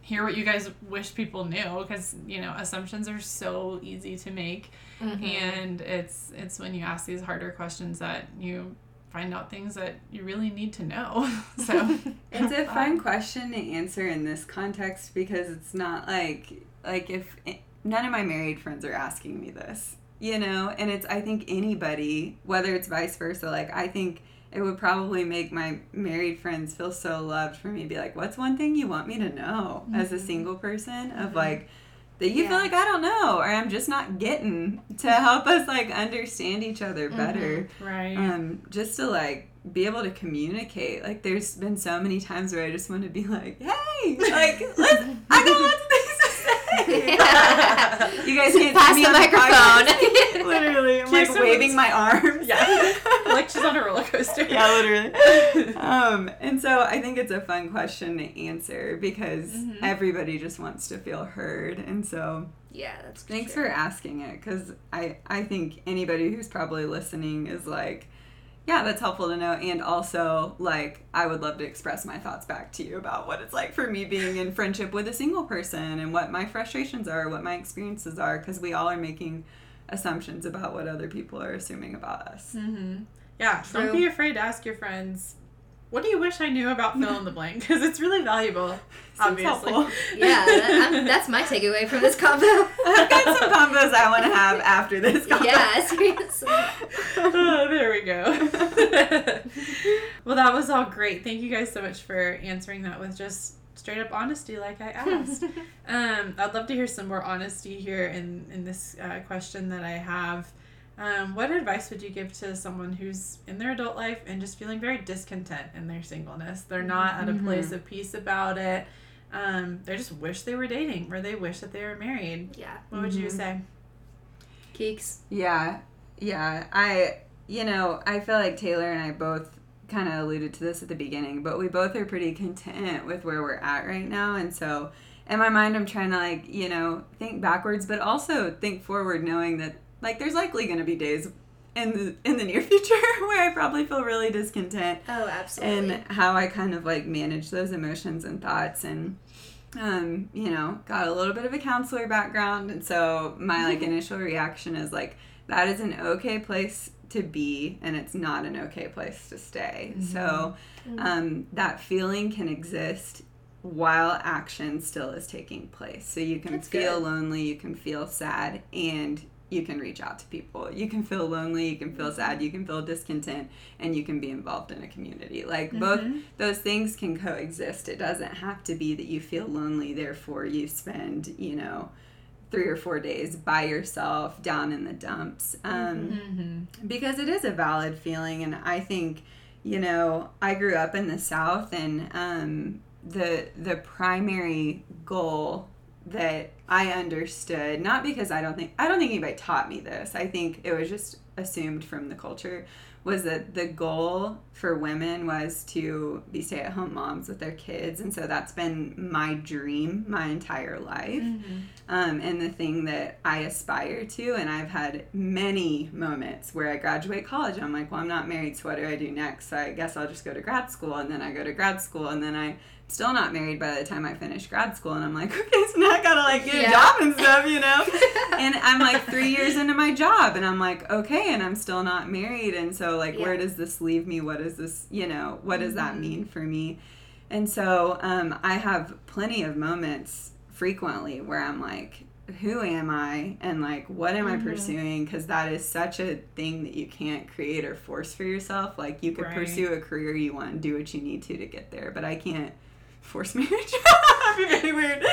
hear what you guys wish people knew, because you know assumptions are so easy to make, and it's it's when you ask these harder questions that you find out things that you really need to know. so It's a fun question to answer in this context because it's not like like if none of my married friends are asking me this, you know, and it's I think anybody, whether it's vice versa, like I think it would probably make my married friends feel so loved for me to be like, what's one thing you want me to know as a mm-hmm. single person of mm-hmm. like that you feel like I don't know or I'm just not getting to help us like understand each other mm-hmm. better. Right. um, just to like be able to communicate. Like, there's been so many times where I just want to be like, "Hey, like, let's, I got lots of things to say." you guys can't Pass see me the on microphone. podcast. literally, I'm like waving was- my arms. yeah, like she's on a roller coaster. yeah, literally. Um, and so I think it's a fun question to answer because Mhm. everybody just wants to feel heard, and so yeah, that's Thanks true. for asking it because I, I think anybody who's probably listening is like, yeah, that's helpful to know. And also, like, I would love to express my thoughts back to you about what it's like for me being in friendship with a single person and what my frustrations are, what my experiences are, because we all are making assumptions about what other people are assuming about us. Mm-hmm. Yeah, don't be afraid to ask your friends, what do you wish I knew about fill in the blank? Because it's really valuable, Seems obviously. helpful. Yeah, that, that's my takeaway from this combo. I've got some combos I want to have after this. Combo. yeah, seriously. oh, there we go. well, that was all great. Thank you guys so much for answering that with just straight up honesty, like I asked. um, I'd love to hear some more honesty here in in this uh, question that I have. Um, what advice would you give to someone who's in their adult life and just feeling very discontent in their singleness? They're not at a Mhm. place of peace about it. Um, they just wish they were dating or they wish that they were married. Yeah, What would you Mhm. say? Keeks. Yeah, yeah. I, you know, I feel like Taylor and I both kind of alluded to this at the beginning, but we both are pretty content with where we're at right now. And so in my mind, I'm trying to, like, you know, think backwards, but also think forward, knowing that, like, there's likely going to be days in the in the near future where I probably feel really discontent Oh, absolutely. and how I kind of like manage those emotions and thoughts and um, you know, got a little bit of a counselor background and so my like initial reaction is like that is an okay place to be and it's not an okay place to stay. Mm-hmm. So um, that feeling can exist while action still is taking place. So you can That's feel good. lonely, you can feel sad, and you can reach out to people. You can feel lonely, you can feel sad, you can feel discontent, and you can be involved in a community. Like both Mhm. those things can coexist. It doesn't have to be that you feel lonely, therefore you spend, you know, three or four days by yourself down in the dumps. Um, Mm-hmm. because it is a valid feeling and i think you know i grew up in the south and um, the the primary goal that i understood not because i don't think i don't think anybody taught me this i think it was just assumed from the culture was that the goal for women was to be stay-at-home moms with their kids and so that's been my dream my entire life Mm-hmm. um, and the thing that I aspire to. And I've had many moments where I graduate college. I'm like, well, I'm not married, so what do I do next? So I guess I'll just go to grad school. And then I go to grad school, and then I'm still not married by the time I finish grad school. And I'm like, okay, so now I gotta like get Yeah. a job and stuff, you know? and I'm like three years into my job, and I'm like, okay, and I'm still not married. And so, like, where does this leave me? What does this, you know, what does that Mhm. mean for me? And so um, I have plenty of moments frequently where I'm like, who am I? And like, what am I Mhm. pursuing? Because that is such a thing that you can't create or force for yourself. Like, you could Right. pursue a career you want and do what you need to to get there, but I can't force marriage. That'd be very weird.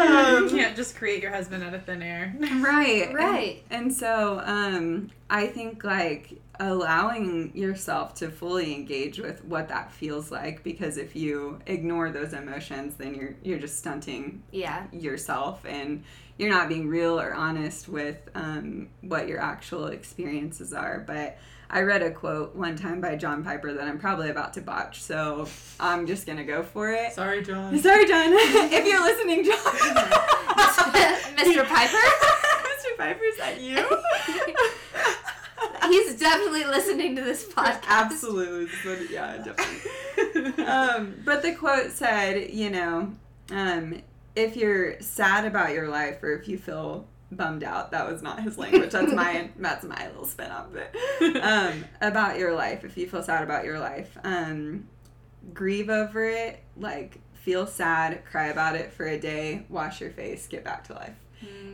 Um, you can't just create your husband out of thin air. right Right. and, and so um i think like allowing yourself to fully engage with what that feels like because if you ignore those emotions then you're you're just stunting Yeah. yourself and you're not being real or honest with um, what your actual experiences are but i read a quote one time by john piper that i'm probably about to botch so i'm just gonna go for it Sorry, John. sorry john if you're listening john Mr. Piper? Mr. Piper, is that you? He's definitely listening to this podcast. Absolutely. But yeah, definitely. Um, but the quote said, you know, um, if you're sad about your life or if you feel bummed out, that was not his language. That's my that's my little spin off it. Um, about your life, if you feel sad about your life, um, grieve over it, like feel sad, cry about it for a day, wash your face, get back to life.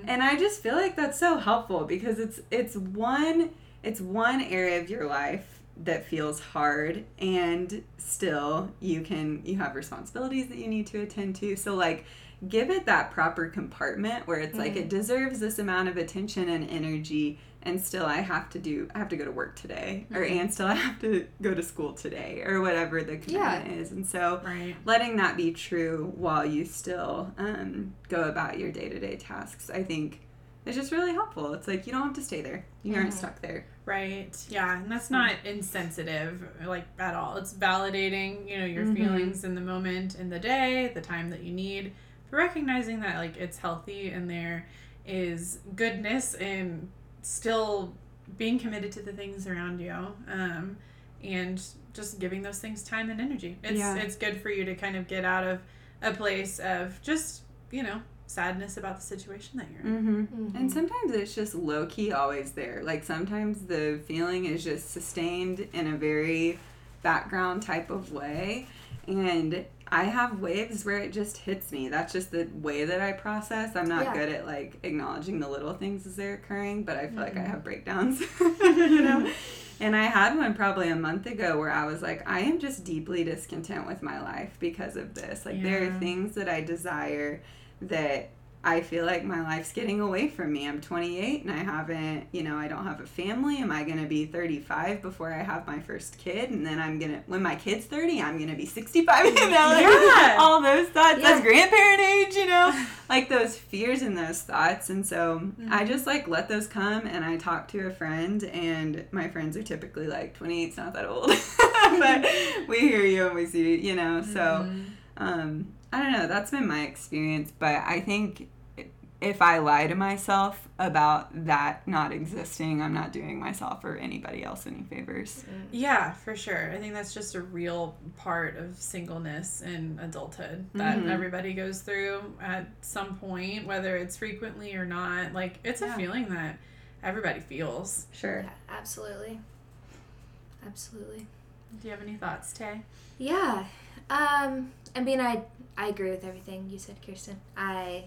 And I just feel like that's so helpful because it's it's one it's one area of your life that feels hard and still you can you have responsibilities that you need to attend to. So like give it that proper compartment where it's like it deserves this amount of attention and energy and still I have to do I have to go to work today or Mhm. and still I have to go to school today or whatever the Yeah. commitment is. And so right. letting that be true while you still um, go about your day-to-day tasks i think is just really helpful it's like you don't have to stay there you aren't Mhm. stuck there Right. Yeah, and that's not insensitive like at all. It's validating, you know, your Mhm. feelings in the moment, in the day, the time that you need. But recognizing that like it's healthy and there is goodness and still being committed to the things around you. Um and just giving those things time and energy. It's Yeah. it's good for you to kind of get out of a place of just, you know, sadness about the situation that you're in. mm-hmm. Mhm. and sometimes it's just low-key always there like sometimes the feeling is just sustained in a very background type of way and I have waves where it just hits me. That's just the way that I process. I'm not Yeah. good at like acknowledging the little things as they're occurring, but I feel like I have breakdowns, you know. And I had one probably a month ago where I was like, I am just deeply discontent with my life because of this. Like there are things that I desire that I feel like my life's getting away from me. I'm 28 and I haven't, you know, I don't have a family. Am I going to be 35 before I have my first kid? And then I'm going to, when my kid's 30, I'm going to be 65. You know, like, Yeah. all those thoughts. Yeah. That's grandparent age, you know, like those fears and those thoughts. And so I Mhm. just like let those come and I talk to a friend, and my friends are typically like, 28's not that old. but we hear you and we see, you you know, so Mhm. um, I don't know. That's been my experience, but I think if I lie to myself about that not existing, I'm not doing myself or anybody else any favors. Yeah, for sure. I think that's just a real part of singleness and adulthood that Mhm. everybody goes through at some point, whether it's frequently or not. Like, it's Yeah. a feeling that everybody feels. Sure. Yeah, absolutely. Absolutely. Do you have any thoughts, Tay? Yeah. Um, I mean, I I agree with everything you said, Kirsten. I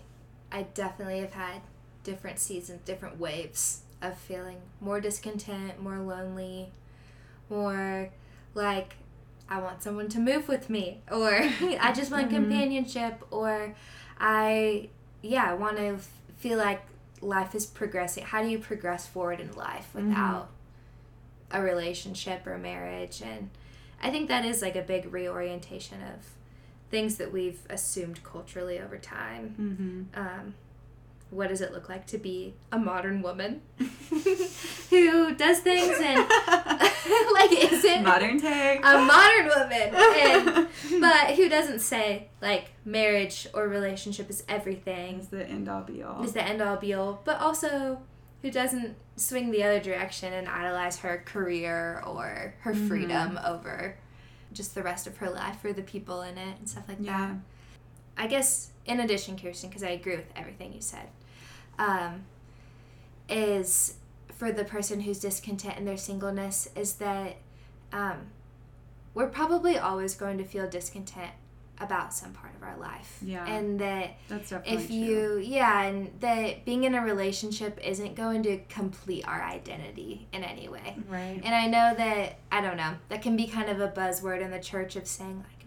I definitely have had different seasons, different waves of feeling more discontent, more lonely, more like I want someone to move with me, or I just want Mhm. companionship, or I yeah I want to f- feel like life is progressing. How do you progress forward in life without a relationship or marriage? And I think that is like a big reorientation of things that we've assumed culturally over time. Mm-hmm. Um, what does it look like to be a modern woman who does things and like isn't Modern take. a modern woman and but who doesn't say like marriage or relationship is everything is the end all be all. is the end all be all, but also who doesn't swing the other direction and idolize her career or her Mhm. freedom over just the rest of her life or the people in it and stuff like Yeah. that. I guess in addition, Kirsten, because I agree with everything you said, um, is for the person who's discontent in their singleness is that um, we're probably always going to feel discontent about some part of our life. Yeah. And that That's definitely if true. you yeah and that being in a relationship isn't going to complete our identity in any way Right. and i know that i don't know that can be kind of a buzzword in the church of saying like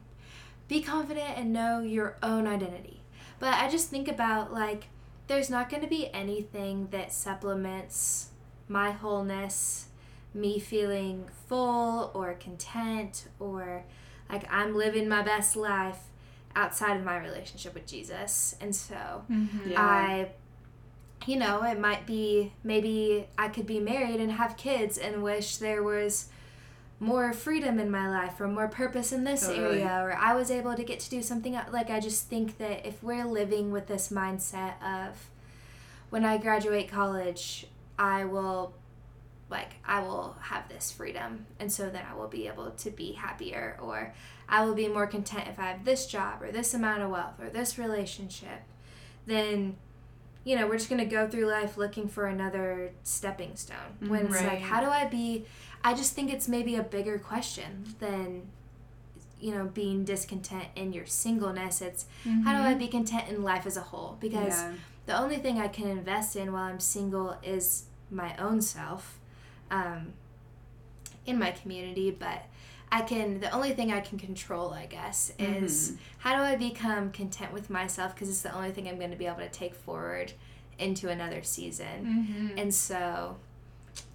be confident and know your own identity but i just think about like there's not going to be anything that supplements my wholeness me feeling full or content or like i'm living my best life outside of my relationship with jesus and so Mm-hmm. Yeah. I, you know, it might be maybe I could be married and have kids and wish there was more freedom in my life or more purpose in this Totally. area or I was able to get to do something el- like I just think that if we're living with this mindset of when I graduate college, I will like I will have this freedom and so then I will be able to be happier or I will be more content if I have this job or this amount of wealth or this relationship then you know we're just going to go through life looking for another stepping stone. Mm-hmm. When it's like how do I be I just think it's maybe a bigger question than you know being discontent in your singleness. It's how do I mm-hmm. be content in life as a whole? Because yeah. the only thing I can invest in while I'm single is my own self um, in my community, but I can, the only thing I can control, I guess, is Mhm. how do I become content with myself because it's the only thing I'm going to be able to take forward into another season. Mm-hmm. And so,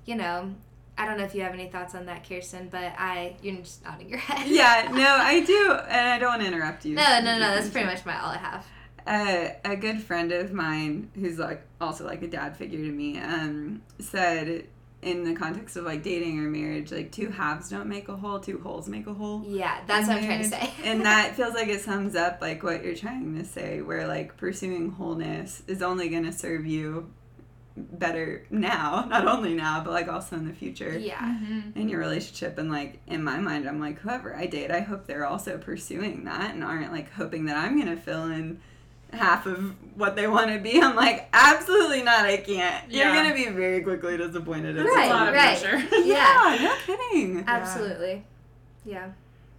you know, I don't know if you have any thoughts on that, Kirsten, but I, you're just nodding your head. yeah, no, I do, and I don't want to interrupt you. No, no, no, that's pretty much my all I have. Uh, a good friend of mine, who's like also like a dad figure to me, um, said in the context of like dating or marriage, like two halves don't make a whole, two wholes make a whole. Yeah, that's what I'm trying to say. and that feels like it sums up like what you're trying to say, where like pursuing wholeness is only going to serve you better now, not only now, but like also in the future yeah. Mm-hmm. in your relationship. And like in my mind, I'm like, whoever I date, I hope they're also pursuing that and aren't like hoping that I'm going to fill in half of what they want to be. I'm like, absolutely not, I can't. Yeah. You're going to be very quickly disappointed. It's Right, a lot of right. pressure. Yeah. yeah, no kidding. Absolutely. Yeah.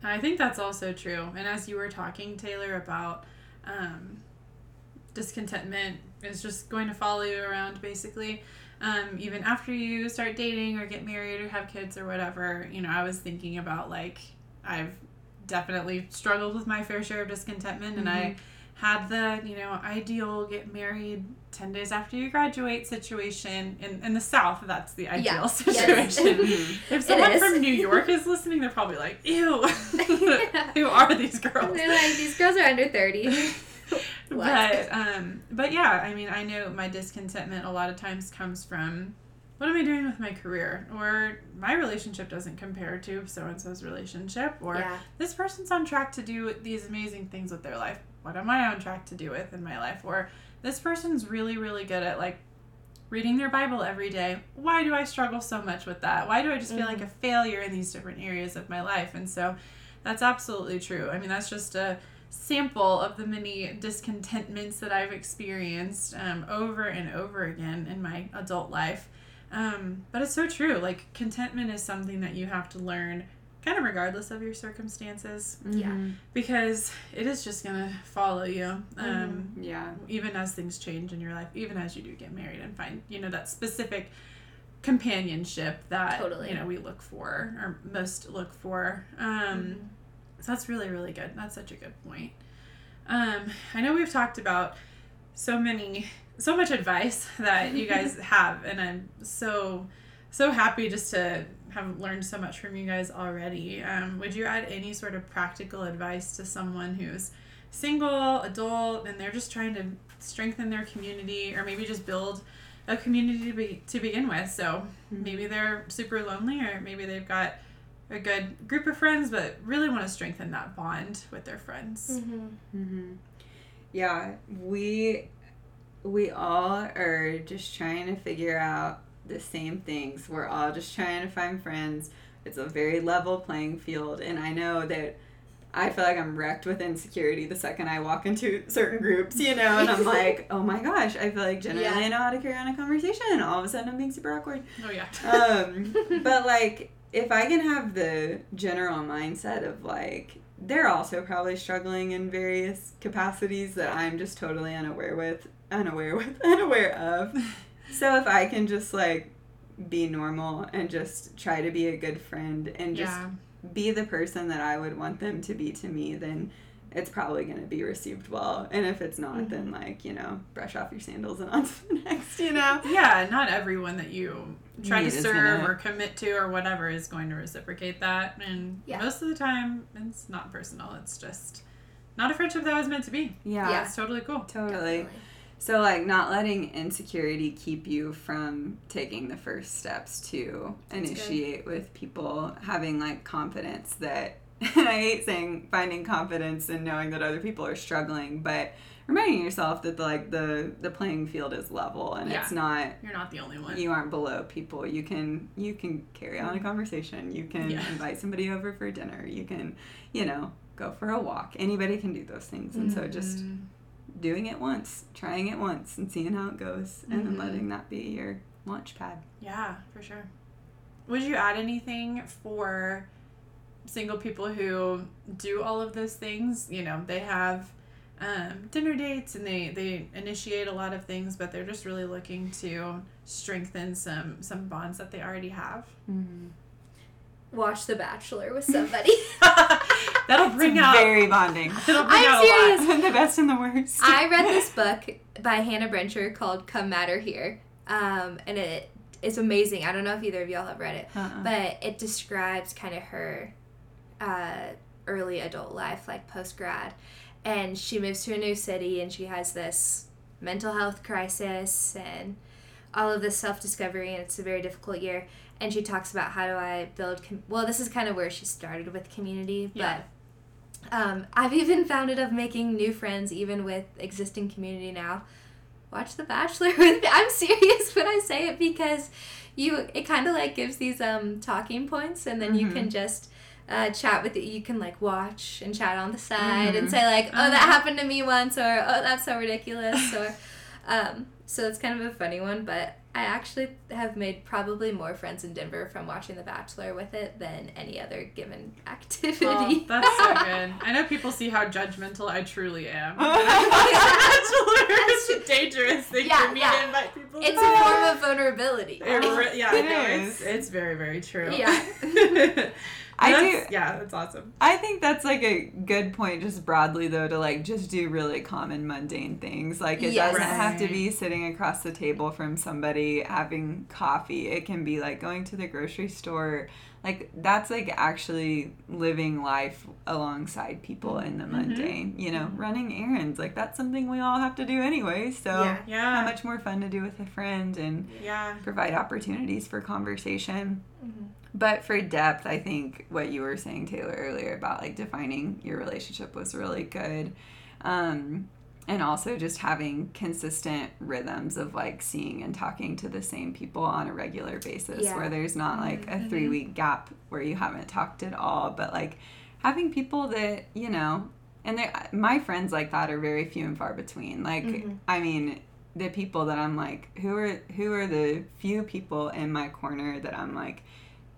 I think that's also true. And as you were talking, Taylor, about um, discontentment is just going to follow you around basically. Um, even after you start dating or get married or have kids or whatever, you know, I was thinking about like, I've definitely struggled with my fair share of discontentment and I had the, you know, ideal get married 10 days after you graduate situation. In, in the South, that's the ideal Yeah. situation. Mhm. If someone from New York is listening, they're probably like, ew, who are these girls? They're like, these girls are under 30. What? But um, but yeah, I mean, I know my discontentment a lot of times comes from what am I doing with my career, or my relationship doesn't compare to so and so's relationship, or yeah. this person's on track to do these amazing things with their life. What am I on track to do with in my life? Or this person's really really good at like reading their Bible every day. Why do I struggle so much with that? Why do I just feel like a failure in these different areas of my life? And so that's absolutely true. I mean, that's just a sample of the many discontentments that I've experienced um, over and over again in my adult life. Um, but it's so true. Like contentment is something that you have to learn kind of regardless of your circumstances Yeah. because it is just gonna follow you um, Mm-hmm. Yeah. even as things change in your life even as you do get married and find you know that specific companionship that Totally. you know we look for or most look for um, Mm-hmm. so that's really really good that's such a good point um, i know we've talked about so many so much advice that you guys have and i'm so so happy just to have learned so much from you guys already. Um, would you add any sort of practical advice to someone who's single adult and they're just trying to strengthen their community or maybe just build a community to, be, to begin with? So maybe they're super lonely or maybe they've got a good group of friends but really want to strengthen that bond with their friends. Mm-hmm. hmm Yeah, we we all are just trying to figure out the same things. We're all just trying to find friends. It's a very level playing field, and I know that I feel like I'm wrecked with insecurity the second I walk into certain groups, you know, and I'm like, oh my gosh, I feel like generally Yeah. I know how to carry on a conversation, and all of a sudden I'm being super awkward oh yeah um, but like if I can have the general mindset of like they're also probably struggling in various capacities that I'm just totally unaware with, unaware with, unaware of. So if I can just like be normal and just try to be a good friend and just yeah be the person that I would want them to be to me, then it's probably going to be received well. And if it's not, then mm-hmm. like, you know, brush off your sandals and on to the next, you know? yeah not everyone that you try Need to serve gonna- or commit to or whatever is going to reciprocate that and Yeah. most of the time it's not personal it's just not a friendship that was meant to be Yeah. Yeah. it's totally cool Totally. So, like, not letting insecurity keep you from taking the first steps to That's good. initiate with people, having like confidence that, and I hate saying finding confidence and knowing that other people are struggling, but reminding yourself that the, like the the playing field is level and Yeah. it's not you're not the only one. you aren't below people. You can you can carry on a mm-hmm. conversation. You can Yeah. invite somebody over for dinner. You can you know go for a walk. Anybody can do those things. And so just mm-hmm. Doing it once, trying it once, and seeing how it goes, and then Mhm. letting that be your launch pad. yeah for sure would you add anything for single people who do all of those things you know they have um, dinner dates and they they initiate a lot of things but they're just really looking to strengthen some some bonds that they already have Watch The Bachelor with somebody. that'll bring it's out very bonding. that'll bring I'm out a lot. serious. the best and the worst. I read this book by Hannah Brencher called Come Matter Here. Um, and it is amazing. I don't know if either of y'all have read it, Uh-uh. but it describes kind of her uh, early adult life, like post grad. And she moves to a new city and she has this mental health crisis and all of this self discovery, and it's a very difficult year. And she talks about how do I build. Com- well, this is kind of where she started with community, Yeah. but um, I've even found it of making new friends even with existing community now. Watch The Bachelor with me. I'm serious when I say it because you it kind of like gives these um talking points and then you Mhm. can just uh, chat with it. You can like watch and chat on the side and Mhm. say like, oh that Uh-huh. happened to me once or oh that's so ridiculous or um so it's kind of a funny one but I actually have made probably more friends in Denver from watching The Bachelor with it than any other given activity. Oh, that's so good. I know people see how judgmental I truly am. That's it's a dangerous thing Yeah, for me yeah. to invite people it's to. a form of vulnerability. It re- yeah, It no, is. it's, it's very, very true. Yeah. I do- Yeah, that's awesome. I think that's like a good point, just broadly though, to like just do really common mundane things. Like it Yes. doesn't have to be sitting across the table from somebody having coffee. It can be like going to the grocery store. Like that's like actually living life alongside people in the Mhm. mundane. You know, Mhm. running errands. Like that's something we all have to do anyway. So Yeah. Yeah. how much more fun to do with a friend and Yeah. provide opportunities for conversation. Mhm. But for depth, I think what you were saying, Taylor, earlier about like defining your relationship was really good. Um, and also just having consistent rhythms of like seeing and talking to the same people on a regular basis Yeah. where there's not like a three week gap where you haven't talked at all, but like having people that, you know, and my friends like that are very few and far between. Like, Mhm. I mean, the people that I'm like, who are who are the few people in my corner that I'm like,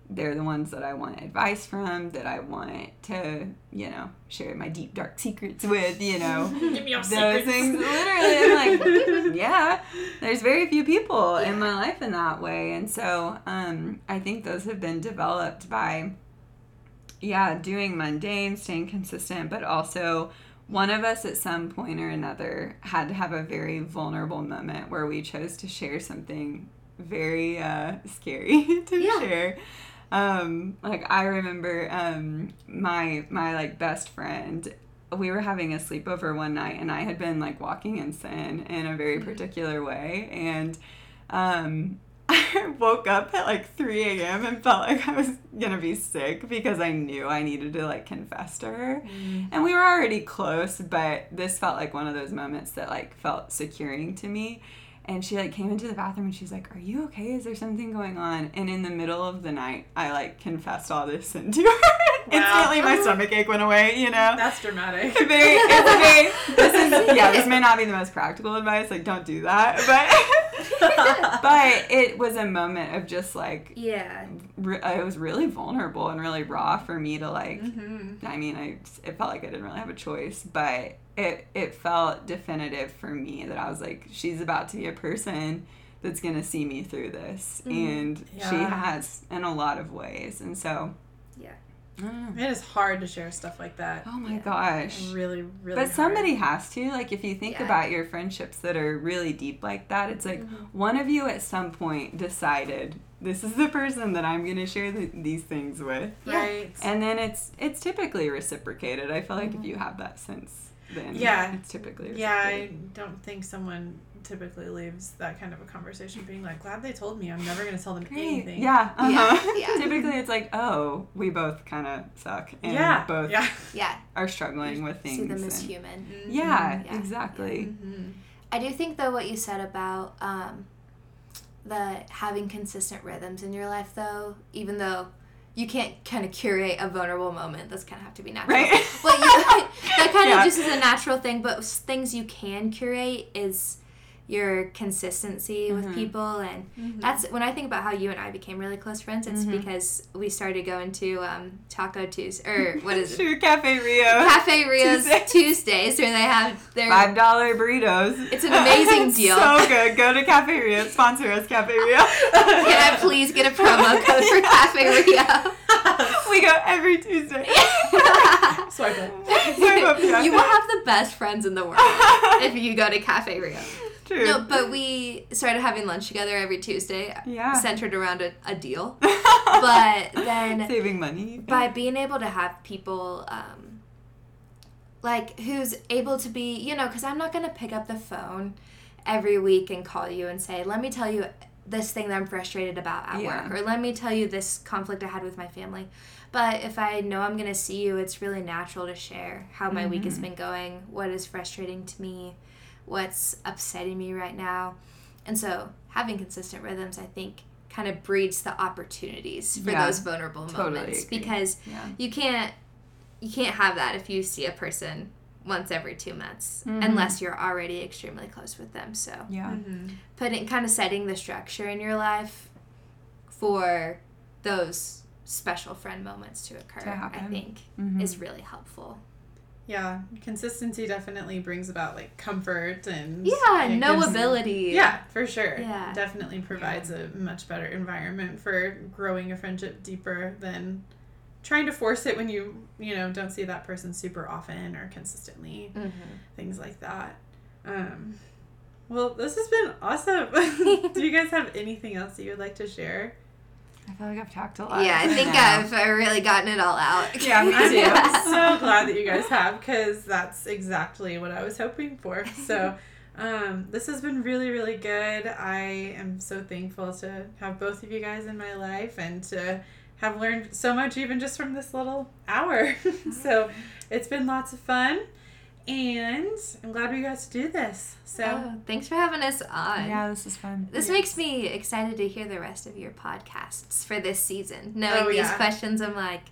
they're the ones that I want advice from, that I want to, you know, share my deep dark secrets with, you know. Give me your Those secrets. things literally I'm like, yeah. There's very few people in my life in that way. And so um I think those have been developed by yeah, doing mundane, staying consistent, but also one of us at some point or another had to have a very vulnerable moment where we chose to share something very uh, scary to Yeah. share. Um, like I remember um, my my like best friend. We were having a sleepover one night, and I had been like walking in sin in a very particular way, and um, I woke up at like 3 a.m. and felt like I was gonna be sick because I knew I needed to like confess to her. And we were already close, but this felt like one of those moments that like felt securing to me. And she like came into the bathroom and she's like, "Are you okay? Is there something going on?" And in the middle of the night, I like confessed all this sin to her. Instantly, my stomach ache went away. You know. That's dramatic. very, it's very. This is yeah. This may not be the most practical advice. Like, don't do that. But but it was a moment of just like Yeah. re- it was really vulnerable and really raw for me to like Mhm. I mean, I it felt like I didn't really have a choice, but it it felt definitive for me that I was like, she's about to be a person that's gonna see me through this, and she has in a lot of ways, and so Yeah. I don't know. Mm. It is hard to share stuff like that. Oh my Yeah. gosh. Really, really. But somebody hard. has to. Like, if you think Yeah. about your friendships that are really deep like that, it's like mm-hmm. one of you at some point decided this is the person that I'm going to share the, these things with. Right. and then it's it's typically reciprocated. I feel like if mm-hmm. you have that sense, then Yeah. it's typically Yeah, I don't think someone typically leaves that kind of a conversation being like, "Glad they told me. I'm never going to tell them Great. anything." Yeah, uh-huh. Yeah, yeah. typically it's like, oh, we both kind of suck, and yeah, both yeah. Yeah. are struggling with things. See them as and- human. yeah, Yeah. exactly. Mhm. I do think though what you said about um, the having consistent rhythms in your life though, even though you can't kind of curate a vulnerable moment, those kind of have to be natural. Right. But you, that kind Yeah. of just is a natural thing. But things you can curate is your consistency with Mhm. people and that's when I think about how you and I became really close friends. It's Mhm. because we started going to um, Taco Tuesday or what is it? Cafe Rio. Cafe Rio's Tuesdays. Tuesdays where they have their Five dollar burritos. It's an amazing It's deal. So good. Go to Cafe Rio. Sponsor us, Cafe Rio. Can I please get a promo code for Cafe Rio? we go every Tuesday. Swipe up. Swipe up, yeah. you will have the best friends in the world if you go to Cafe Rio. True. No, but we started having lunch together every Tuesday, Yeah. centered around a, a deal. But then saving money. by being able to have people um, like who's able to be you know because i'm not going to pick up the phone every week and call you and say let me tell you this thing that i'm frustrated about at Yeah. work or let me tell you this conflict i had with my family but if i know i'm going to see you it's really natural to share how my week has been going what is frustrating to me what's upsetting me right now and so having consistent rhythms i think kind of breeds the opportunities for Yeah, those vulnerable totally moments agree. because yeah. you can't you can't have that if you see a person once every two months Mhm. unless you're already extremely close with them so Yeah. Mhm. putting kind of setting the structure in your life for those special friend moments to occur To i happen. think Mhm. is really helpful Yeah, consistency definitely brings about like comfort and yeah it no gives- ability Yeah, for sure. Yeah. definitely provides a much better environment for growing a friendship deeper than trying to force it when you you know don't see that person super often or consistently Mhm. things like that. Um, well, this has been awesome. Do you guys have anything else that you would like to share? I feel like I've talked a lot. yeah i think now. i've uh, really gotten it all out Yeah, me I'm too. so glad that you guys have because that's exactly what I was hoping for. So, um, this has been really, really good. I am so thankful to have both of you guys in my life and to have learned so much even just from this little hour. so, it's been lots of fun. And I'm glad we got to do this. So, Oh, thanks for having us on Yeah, this is fun. This Yes. makes me excited to hear the rest of your podcasts for this season. Knowing Oh, these questions, I'm like,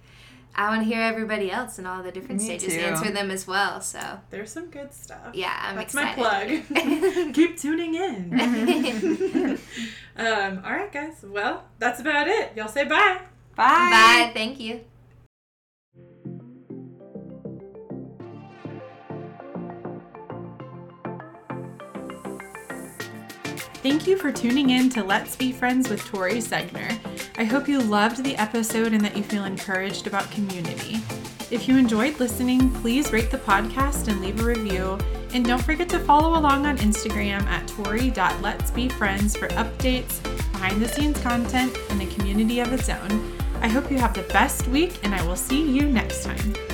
I want to hear everybody else and all the different Me stages too. answer them as well. So There's some good stuff. yeah, I'm That's excited. my plug. Keep tuning in. um, all right, guys. Well, that's about it. Y'all say bye. bye. Bye. Thank you. Thank you for tuning in to Let's Be Friends with Tori Segner. I hope you loved the episode and that you feel encouraged about community. If you enjoyed listening, please rate the podcast and leave a review. And don't forget to follow along on Instagram at tori.letsbefriends for updates, behind the scenes content, and a community of its own. I hope you have the best week, and I will see you next time.